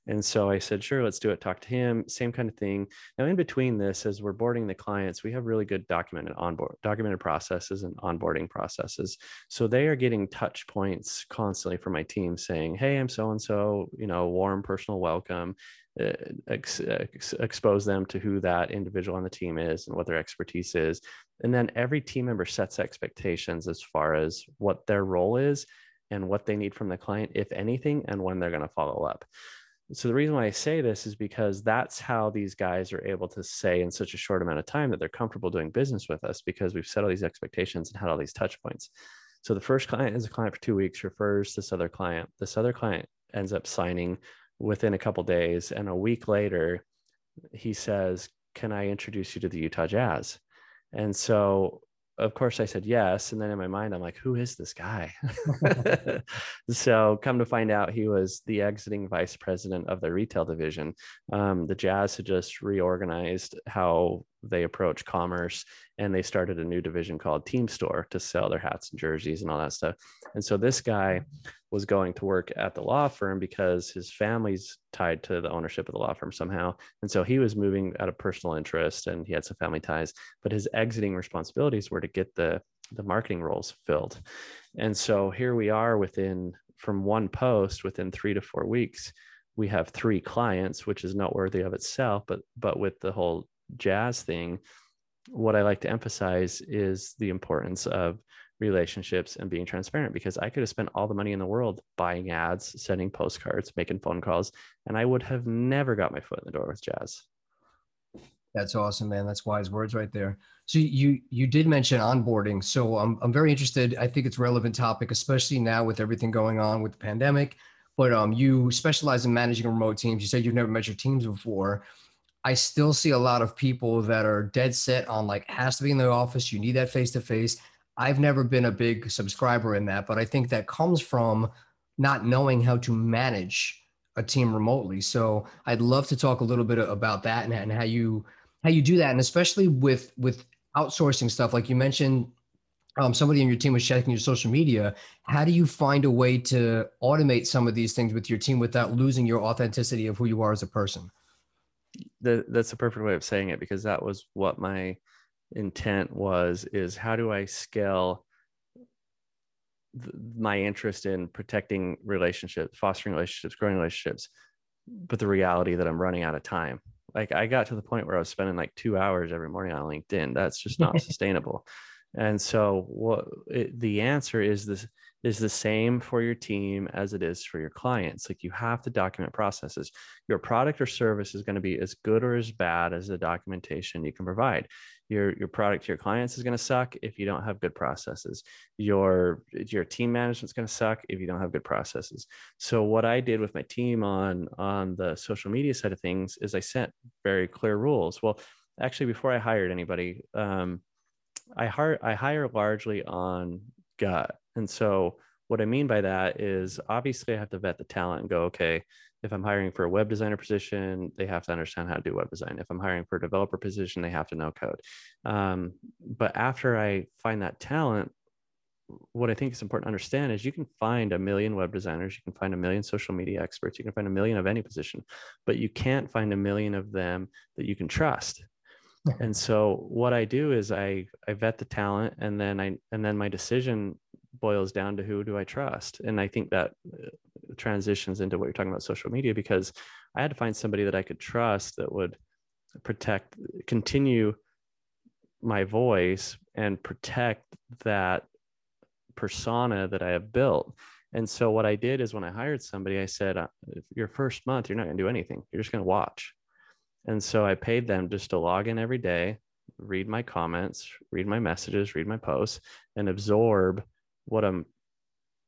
And so I said, sure, let's do it. Talk to him, same kind of thing. Now, in between this, as we're boarding the clients, we have really good documented onboard documented processes and onboarding processes. So they are getting touch points constantly from my team saying, hey, I'm so and so, you know, warm personal welcome. Uh, ex- ex- expose them to who that individual on the team is and what their expertise is. And then every team member sets expectations as far as what their role is and what they need from the client, if anything, and when they're going to follow up. So the reason why I say this is because that's how these guys are able to say in such a short amount of time that they're comfortable doing business with us because we've set all these expectations and had all these touch points. So the first client is a client for two weeks, refers this other client. This other client ends up signing within a couple days, and a week later, he says, "Can I introduce you to the Utah Jazz?" And so of course I said yes. And then in my mind, I'm like, who is this guy? so come to find out he was the exiting vice president of the retail division. Um, the Jazz had just reorganized how they approach commerce and they started a new division called Team Store to sell their hats and jerseys and all that stuff. And so this guy was going to work at the law firm because his family's tied to the ownership of the law firm somehow. And so he was moving out of personal interest and he had some family ties, but his exiting responsibilities were to get the the marketing roles filled. And so here we are within from one post within 3 to 4 weeks we have three clients which is noteworthy of itself but but with the whole jazz thing what I like to emphasize is the importance of relationships and being transparent because I could have spent all the money in the world buying ads, sending postcards, making phone calls, and I would have never got my foot in the door with Jazz. That's awesome, man. That's wise words right there. So you you did mention onboarding. So I'm I'm very interested. I think it's relevant topic, especially now with everything going on with the pandemic. But um, you specialize in managing remote teams. You said you've never met your teams before. I still see a lot of people that are dead set on like has to be in the office. You need that face to face. I've never been a big subscriber in that, but I think that comes from not knowing how to manage a team remotely. So I'd love to talk a little bit about that and, and how you how you do that, and especially with with outsourcing stuff, like you mentioned. Um, somebody in your team was checking your social media. How do you find a way to automate some of these things with your team without losing your authenticity of who you are as a person? The, that's a perfect way of saying it because that was what my intent was is how do i scale th- my interest in protecting relationships fostering relationships growing relationships but the reality that i'm running out of time. Like i got to the point where i was spending like two hours every morning on linkedin. That's just not sustainable. And so what it, the answer is this is the same for your team as it is for your clients. Like you have to document processes. Your product or service is going to be as good or as bad as the documentation you can provide. Your your product to your clients is going to suck if you don't have good processes. Your your team management is going to suck if you don't have good processes. So what I did with my team on on the social media side of things is I set very clear rules. Well, actually, before I hired anybody, um, I hire I hire largely on gut and so what I mean by that is obviously I have to vet the talent and go, okay, if I'm hiring for a web designer position, they have to understand how to do web design. If I'm hiring for a developer position, they have to know code. Um, but after I find that talent, what I think is important to understand is you can find a million web designers, you can find a million social media experts, you can find a million of any position, but you can't find a million of them that you can trust. and so what I do is I I vet the talent and then I and then my decision boils down to who do I trust? And I think that uh, transitions into what you're talking about social media because I had to find somebody that I could trust that would protect, continue my voice and protect that persona that I have built. And so what I did is when I hired somebody, I said, uh, your first month, you're not going to do anything. You're just going to watch. And so I paid them just to log in every day, read my comments, read my messages, read my posts, and absorb what I'm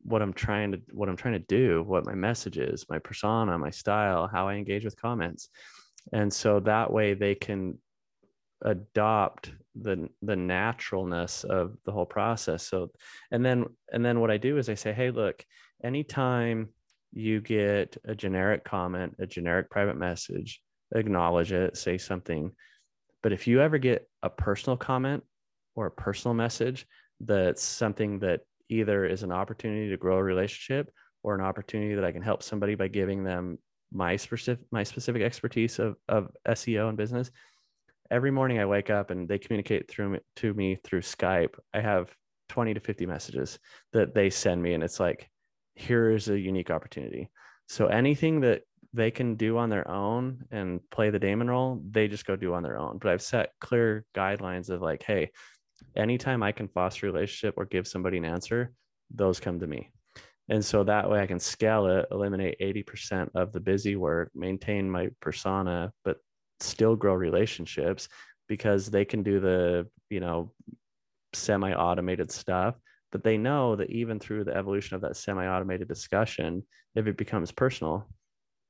what I'm trying to what I'm trying to do, what my message is, my persona, my style, how I engage with comments. And so that way they can adopt the the naturalness of the whole process. So and then and then what I do is I say, "Hey, look, anytime you get a generic comment, a generic private message, acknowledge it, say something. But if you ever get a personal comment or a personal message that's something that either is an opportunity to grow a relationship or an opportunity that I can help somebody by giving them my specific my specific expertise of, of SEO and business. Every morning I wake up and they communicate through me, to me through Skype. I have 20 to 50 messages that they send me and it's like here is a unique opportunity. So anything that they can do on their own and play the Damon role, they just go do on their own. But I've set clear guidelines of like, hey, anytime I can foster a relationship or give somebody an answer, those come to me. And so that way I can scale it, eliminate 80% of the busy work, maintain my persona, but still grow relationships because they can do the, you know, semi automated stuff. But they know that even through the evolution of that semi automated discussion, if it becomes personal,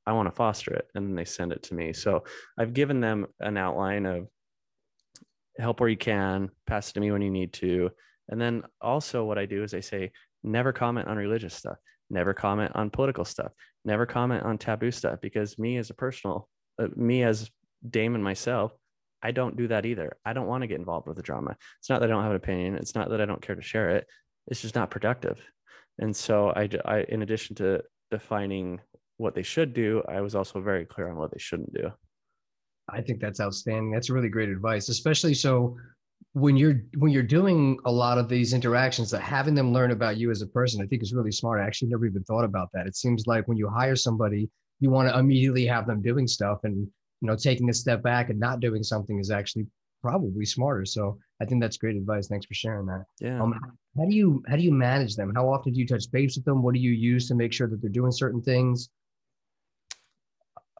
I want to foster it. And then they send it to me. So I've given them an outline of help where you can, pass it to me when you need to. And then also, what I do is I say, never comment on religious stuff, never comment on political stuff, never comment on taboo stuff, because me as a personal, uh, me as Damon myself, I don't do that either. I don't want to get involved with the drama. It's not that I don't have an opinion. It's not that I don't care to share it. It's just not productive. And so I, I in addition to defining what they should do, I was also very clear on what they shouldn't do. I think that's outstanding. That's really great advice, especially so when you're when you're doing a lot of these interactions that having them learn about you as a person i think is really smart i actually never even thought about that it seems like when you hire somebody you want to immediately have them doing stuff and you know taking a step back and not doing something is actually probably smarter. So I think that's great advice. Thanks for sharing that. Yeah. Um, how do you how do you manage them? How often do you touch base with them? What do you use to make sure that they're doing certain things?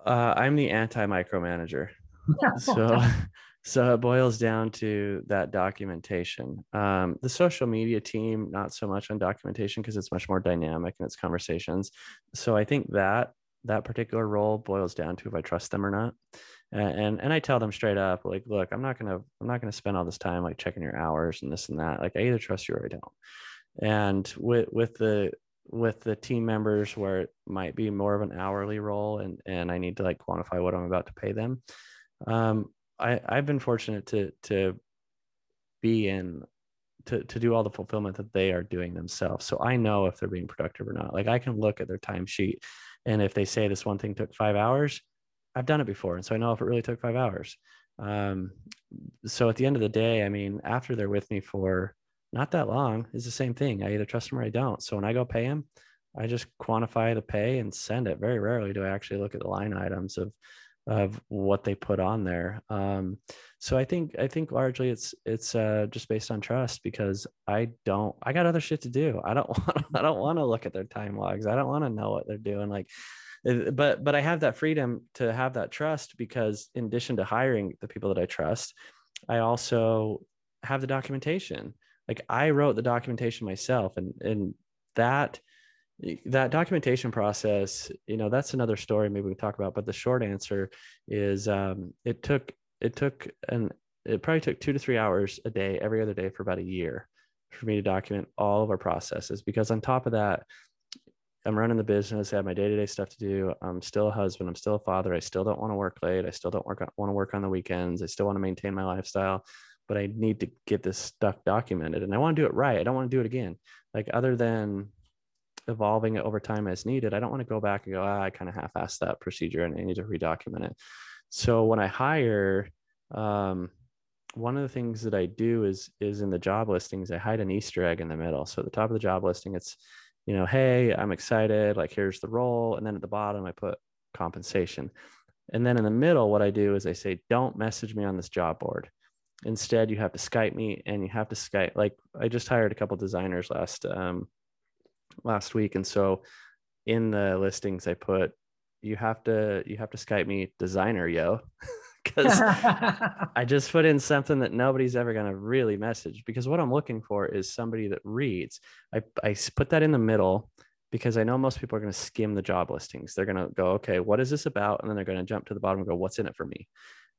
Uh, I'm the anti micromanager. so so it boils down to that documentation. Um, the social media team not so much on documentation because it's much more dynamic in its conversations. So i think that that particular role boils down to if i trust them or not. And, and and i tell them straight up like look i'm not gonna i'm not gonna spend all this time like checking your hours and this and that. Like i either trust you or i don't. And with with the with the team members where it might be more of an hourly role and and i need to like quantify what i'm about to pay them um, I, I've been fortunate to to be in to to do all the fulfillment that they are doing themselves. So I know if they're being productive or not. Like I can look at their timesheet, and if they say this one thing took five hours, I've done it before, and so I know if it really took five hours. Um, so at the end of the day, I mean, after they're with me for not that long, is the same thing. I either trust them or I don't. So when I go pay them, I just quantify the pay and send it. Very rarely do I actually look at the line items of of what they put on there. Um, so I think I think largely it's it's uh, just based on trust because I don't I got other shit to do. I don't want I don't want to look at their time logs. I don't want to know what they're doing. Like, but but I have that freedom to have that trust because in addition to hiring the people that I trust, I also have the documentation. Like I wrote the documentation myself, and and that that documentation process you know that's another story maybe we talk about but the short answer is um, it took it took and it probably took two to three hours a day every other day for about a year for me to document all of our processes because on top of that i'm running the business i have my day-to-day stuff to do i'm still a husband i'm still a father i still don't want to work late i still don't work want to work on the weekends i still want to maintain my lifestyle but i need to get this stuff documented and i want to do it right i don't want to do it again. Like other than evolving it over time as needed. I don't want to go back and go, ah, I kind of half-assed that procedure and I need to redocument it. So when I hire, um, one of the things that I do is is in the job listings, I hide an Easter egg in the middle. So at the top of the job listing, it's, you know, hey, I'm excited. Like here's the role, and then at the bottom, I put compensation. And then in the middle, what I do is I say, don't message me on this job board. Instead, you have to Skype me, and you have to Skype. Like I just hired a couple designers last um, last week. And so in the listings, I put, you have to, you have to Skype me designer, yo. Because I just put in something that nobody's ever going to really message. Because what I'm looking for is somebody that reads. I, I put that in the middle because I know most people are going to skim the job listings. They're going to go, okay, what is this about? And then they're going to jump to the bottom and go, what's in it for me?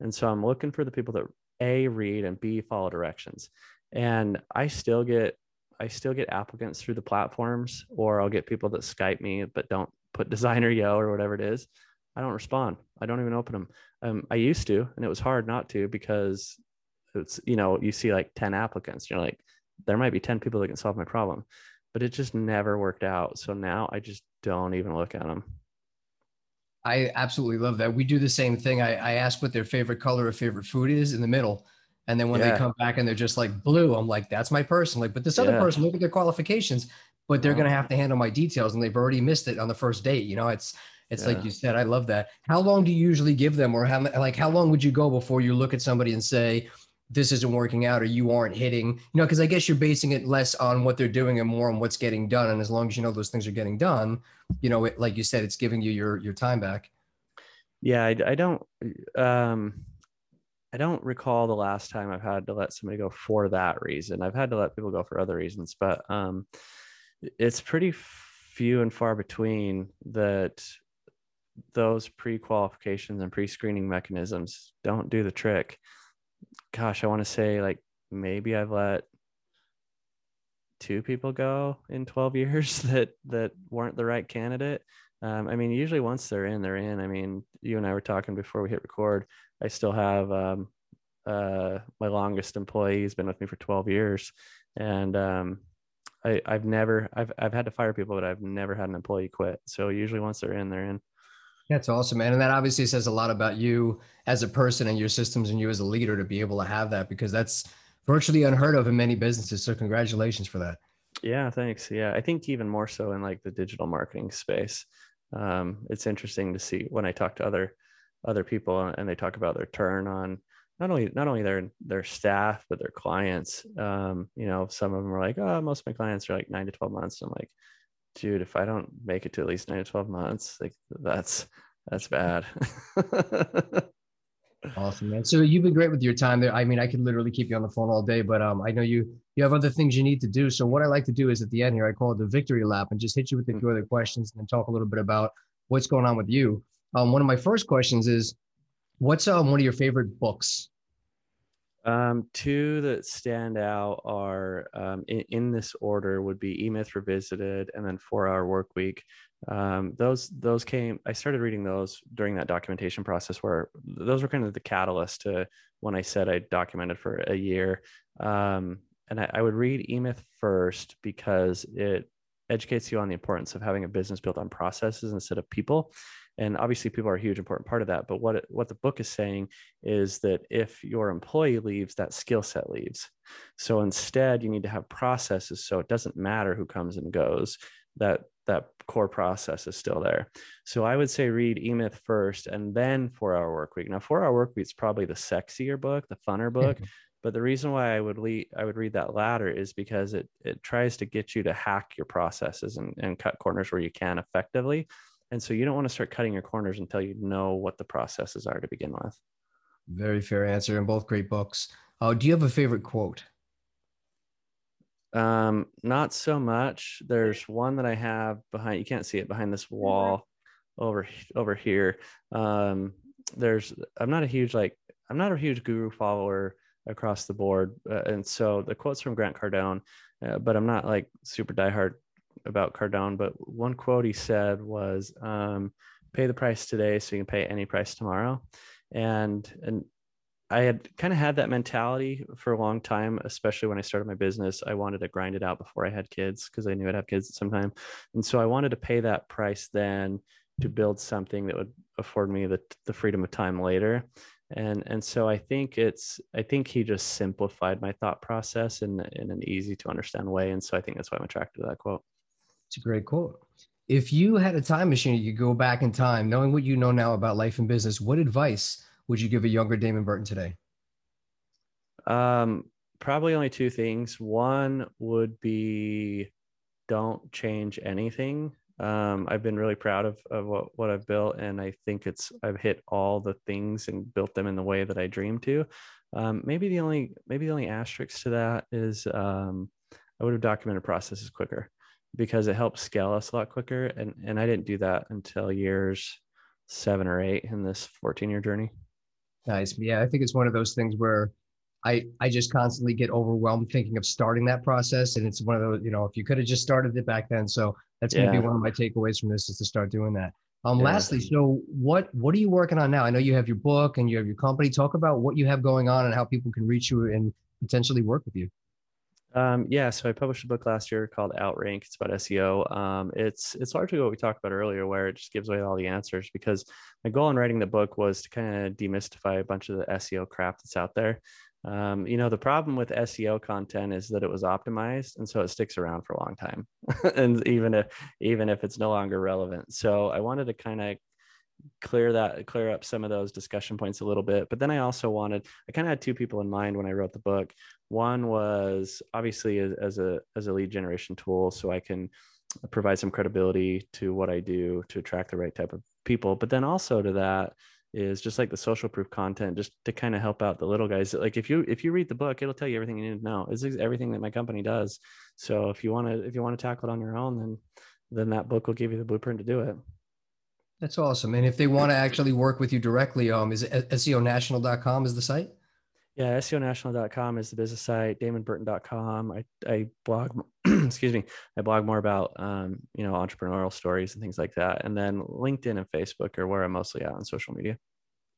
And so I'm looking for the people that A, read and B, follow directions. And I still get I still get applicants through the platforms, or I'll get people that Skype me but don't put designer yo or whatever it is. I don't respond. I don't even open them. Um, I used to, and it was hard not to because it's you know you see like ten applicants. You're like, there might be ten people that can solve my problem, but it just never worked out. So now I just don't even look at them. I absolutely love that. We do the same thing. I, I ask what their favorite color or favorite food is in the middle. And then when yeah. they come back and they're just like blue, I'm like, that's my person. Like, but this other yeah. person, look at their qualifications, but they're going to have to handle my details and they've already missed it on the first date. You know, it's, it's yeah. like you said, I love that. How long do you usually give them or how, like, how long would you go before you look at somebody and say, this isn't working out or you aren't hitting, you know, because I guess you're basing it less on what they're doing and more on what's getting done. And as long as you know those things are getting done, you know, it, like you said, it's giving you your, your time back. Yeah. I, I don't, um, I don't recall the last time I've had to let somebody go for that reason. I've had to let people go for other reasons, but um, it's pretty few and far between that those pre-qualifications and pre-screening mechanisms don't do the trick. Gosh, I want to say like maybe I've let two people go in 12 years that that weren't the right candidate. Um, I mean, usually once they're in, they're in. I mean, you and I were talking before we hit record. I still have um, uh, my longest employee. He's been with me for 12 years, and um, I, I've never I've I've had to fire people, but I've never had an employee quit. So usually once they're in, they're in. That's awesome, man. And that obviously says a lot about you as a person and your systems and you as a leader to be able to have that because that's virtually unheard of in many businesses. So congratulations for that. Yeah, thanks. Yeah, I think even more so in like the digital marketing space. Um, it's interesting to see when I talk to other other people and they talk about their turn on not only not only their their staff but their clients. Um you know some of them are like oh most of my clients are like nine to 12 months. I'm like dude if i don't make it to at least nine to 12 months like that's that's bad. Awesome man. So you've been great with your time there. I mean i could literally keep you on the phone all day but um i know you you have other things you need to do. So what i like to do is at the end here i call it the victory lap and just hit you with a few other questions and then talk a little bit about what's going on with you um one of my first questions is what's um one of your favorite books um, two that stand out are um, in, in, this order would be E Myth Revisited and then Four Hour Work Week. Um, those those came. I started reading those during that documentation process, where those were kind of the catalyst to when I said I documented for a year. Um, and I, I would read E Myth first because it educates you on the importance of having a business built on processes instead of people. And obviously people are a huge important part of that. But what what the book is saying is that if your employee leaves that skill set leaves. So instead you need to have processes so it doesn't matter who comes and goes that that core process is still there. So i would say read emyth first and then four hour work week now four hour work week is probably the sexier book the funner book mm-hmm. But the reason why i would lead i would read that latter is because it it tries to get you to hack your processes and, and cut corners where you can effectively and so you don't want to start cutting your corners until you know what the processes are to begin with. Very fair answer, and both great books. Uh, do you have a favorite quote? Um, not so much. There's one that I have behind. You can't see it behind this wall over over here. Um, there's. I'm not a huge like. I'm not a huge guru follower across the board, uh, and so the quotes from Grant Cardone, uh, but I'm not like super diehard about Cardone, but one quote he said was, um, "Pay the price today, so you can pay any price tomorrow." And and I had kind of had that mentality for a long time, especially when I started my business. I wanted to grind it out before I had kids because I knew I'd have kids at some time, and so I wanted to pay that price then to build something that would afford me the the freedom of time later and and so i think it's i think he just simplified my thought process in in an easy to understand way and so i think that's why i'm attracted to that quote it's a great quote. If you had a time machine, you could go back in time, knowing what you know now about life and business, what advice would you give a younger Damon Burton today? Um, probably only two things. One would be don't change anything. Um, I've been really proud of, of what, what I've built, and I think it's I've hit all the things and built them in the way that I dreamed to. Um, maybe the only maybe the only asterisk to that is um, I would have documented processes quicker because it helps scale us a lot quicker. And and I didn't do that until years seven or eight in this 14 year journey. Nice. Yeah, I think it's one of those things where I I just constantly get overwhelmed thinking of starting that process. And it's one of those, you know, if you could have just started it back then. So that's gonna be one of my takeaways from this is to start doing that. Um yeah. lastly, so what what are you working on now? I know you have your book and you have your company. Talk about what you have going on and how people can reach you and potentially work with you. Um, yeah, so I published a book last year called Outrank. It's about SEO. Um, it's it's largely what we talked about earlier, where it just gives away all the answers. Because my goal in writing the book was to kind of demystify a bunch of the SEO crap that's out there. Um, you know, the problem with SEO content is that it was optimized, and so it sticks around for a long time, and even if even if it's no longer relevant. So I wanted to kind of clear that clear up some of those discussion points a little bit but then i also wanted i kind of had two people in mind when i wrote the book one was obviously as, as a as a lead generation tool so i can provide some credibility to what i do to attract the right type of people but then also to that is just like the social proof content just to kind of help out the little guys like if you if you read the book it'll tell you everything you need to know it's everything that my company does so if you want to if you want to tackle it on your own then then that book will give you the blueprint to do it that's awesome. And if they want to actually work with you directly, um, is SEOnational.com is the site? Yeah, SEOnational.com is the business site. DamonBurton.com. I, I blog, excuse me, I blog more about, um, you know, entrepreneurial stories and things like that. And then LinkedIn and Facebook are where I'm mostly at on social media.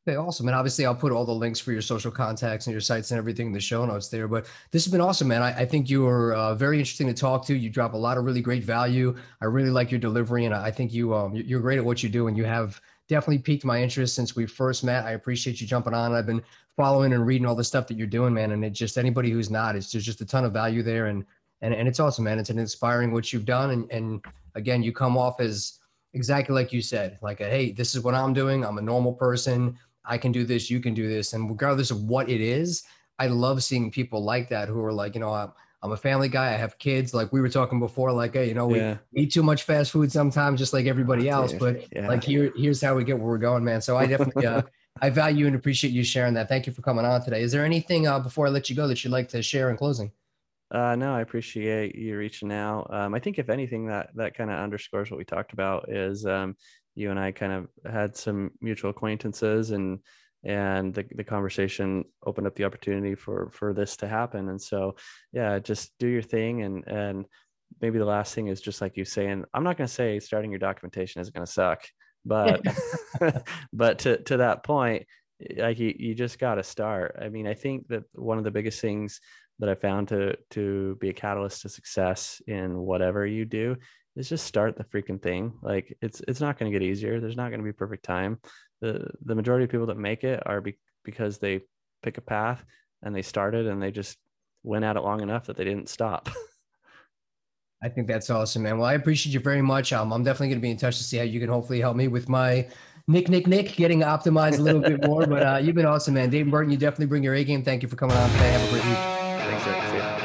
Okay, awesome. And obviously, I'll put all the links for your social contacts and your sites and everything in the show notes there. But this has been awesome, man. I, I think you are uh, very interesting to talk to. You drop a lot of really great value. I really like your delivery, and I think you um, you're great at what you do, and you have definitely piqued my interest since we first met. I appreciate you jumping on. I've been following and reading all the stuff that you're doing, man. And it just anybody who's not, it's there's just a ton of value there, and and and it's awesome, man. It's an inspiring what you've done, and and again, you come off as exactly like you said, like a, hey, this is what I'm doing. I'm a normal person I can do this, you can do this. And regardless of what it is, I love seeing people like that who are like, you know, I'm, I'm a family guy. I have kids. Like we were talking before, like, hey, you know, we Yeah. eat too much fast food sometimes, just like everybody Oh, else. But Yeah. like here, here's how we get where we're going, man. So I definitely, uh, I value and appreciate you sharing that. Thank you for coming on today. Is there anything uh, before I let you go that you'd like to share in closing? Uh, no, I appreciate you reaching out. Um, I think if anything, that that kind of underscores what we talked about is um, you and I kind of had some mutual acquaintances, and and the the conversation opened up the opportunity for for this to happen. And so, yeah, just do your thing, and and maybe the last thing is just like you saying, I'm not going to say starting your documentation is going to suck, but but to to that point, like you, you just got to start. I mean, I think that one of the biggest things that I found to to be a catalyst to success in whatever you do is just start the freaking thing. Like it's it's not going to get easier. There's not going to be perfect time. The the majority of people that make it are be, because they pick a path and they started and they just went at it long enough that they didn't stop. I think that's awesome, man. Well, I appreciate you very much. Um, I'm definitely going to be in touch to see how you can hopefully help me with my Nick, Nick, Nick getting optimized a little bit more. But uh, you've been awesome, man. Damon Burton, you definitely bring your A game. Thank you for coming on today. Have a great week. Thanks, Nick.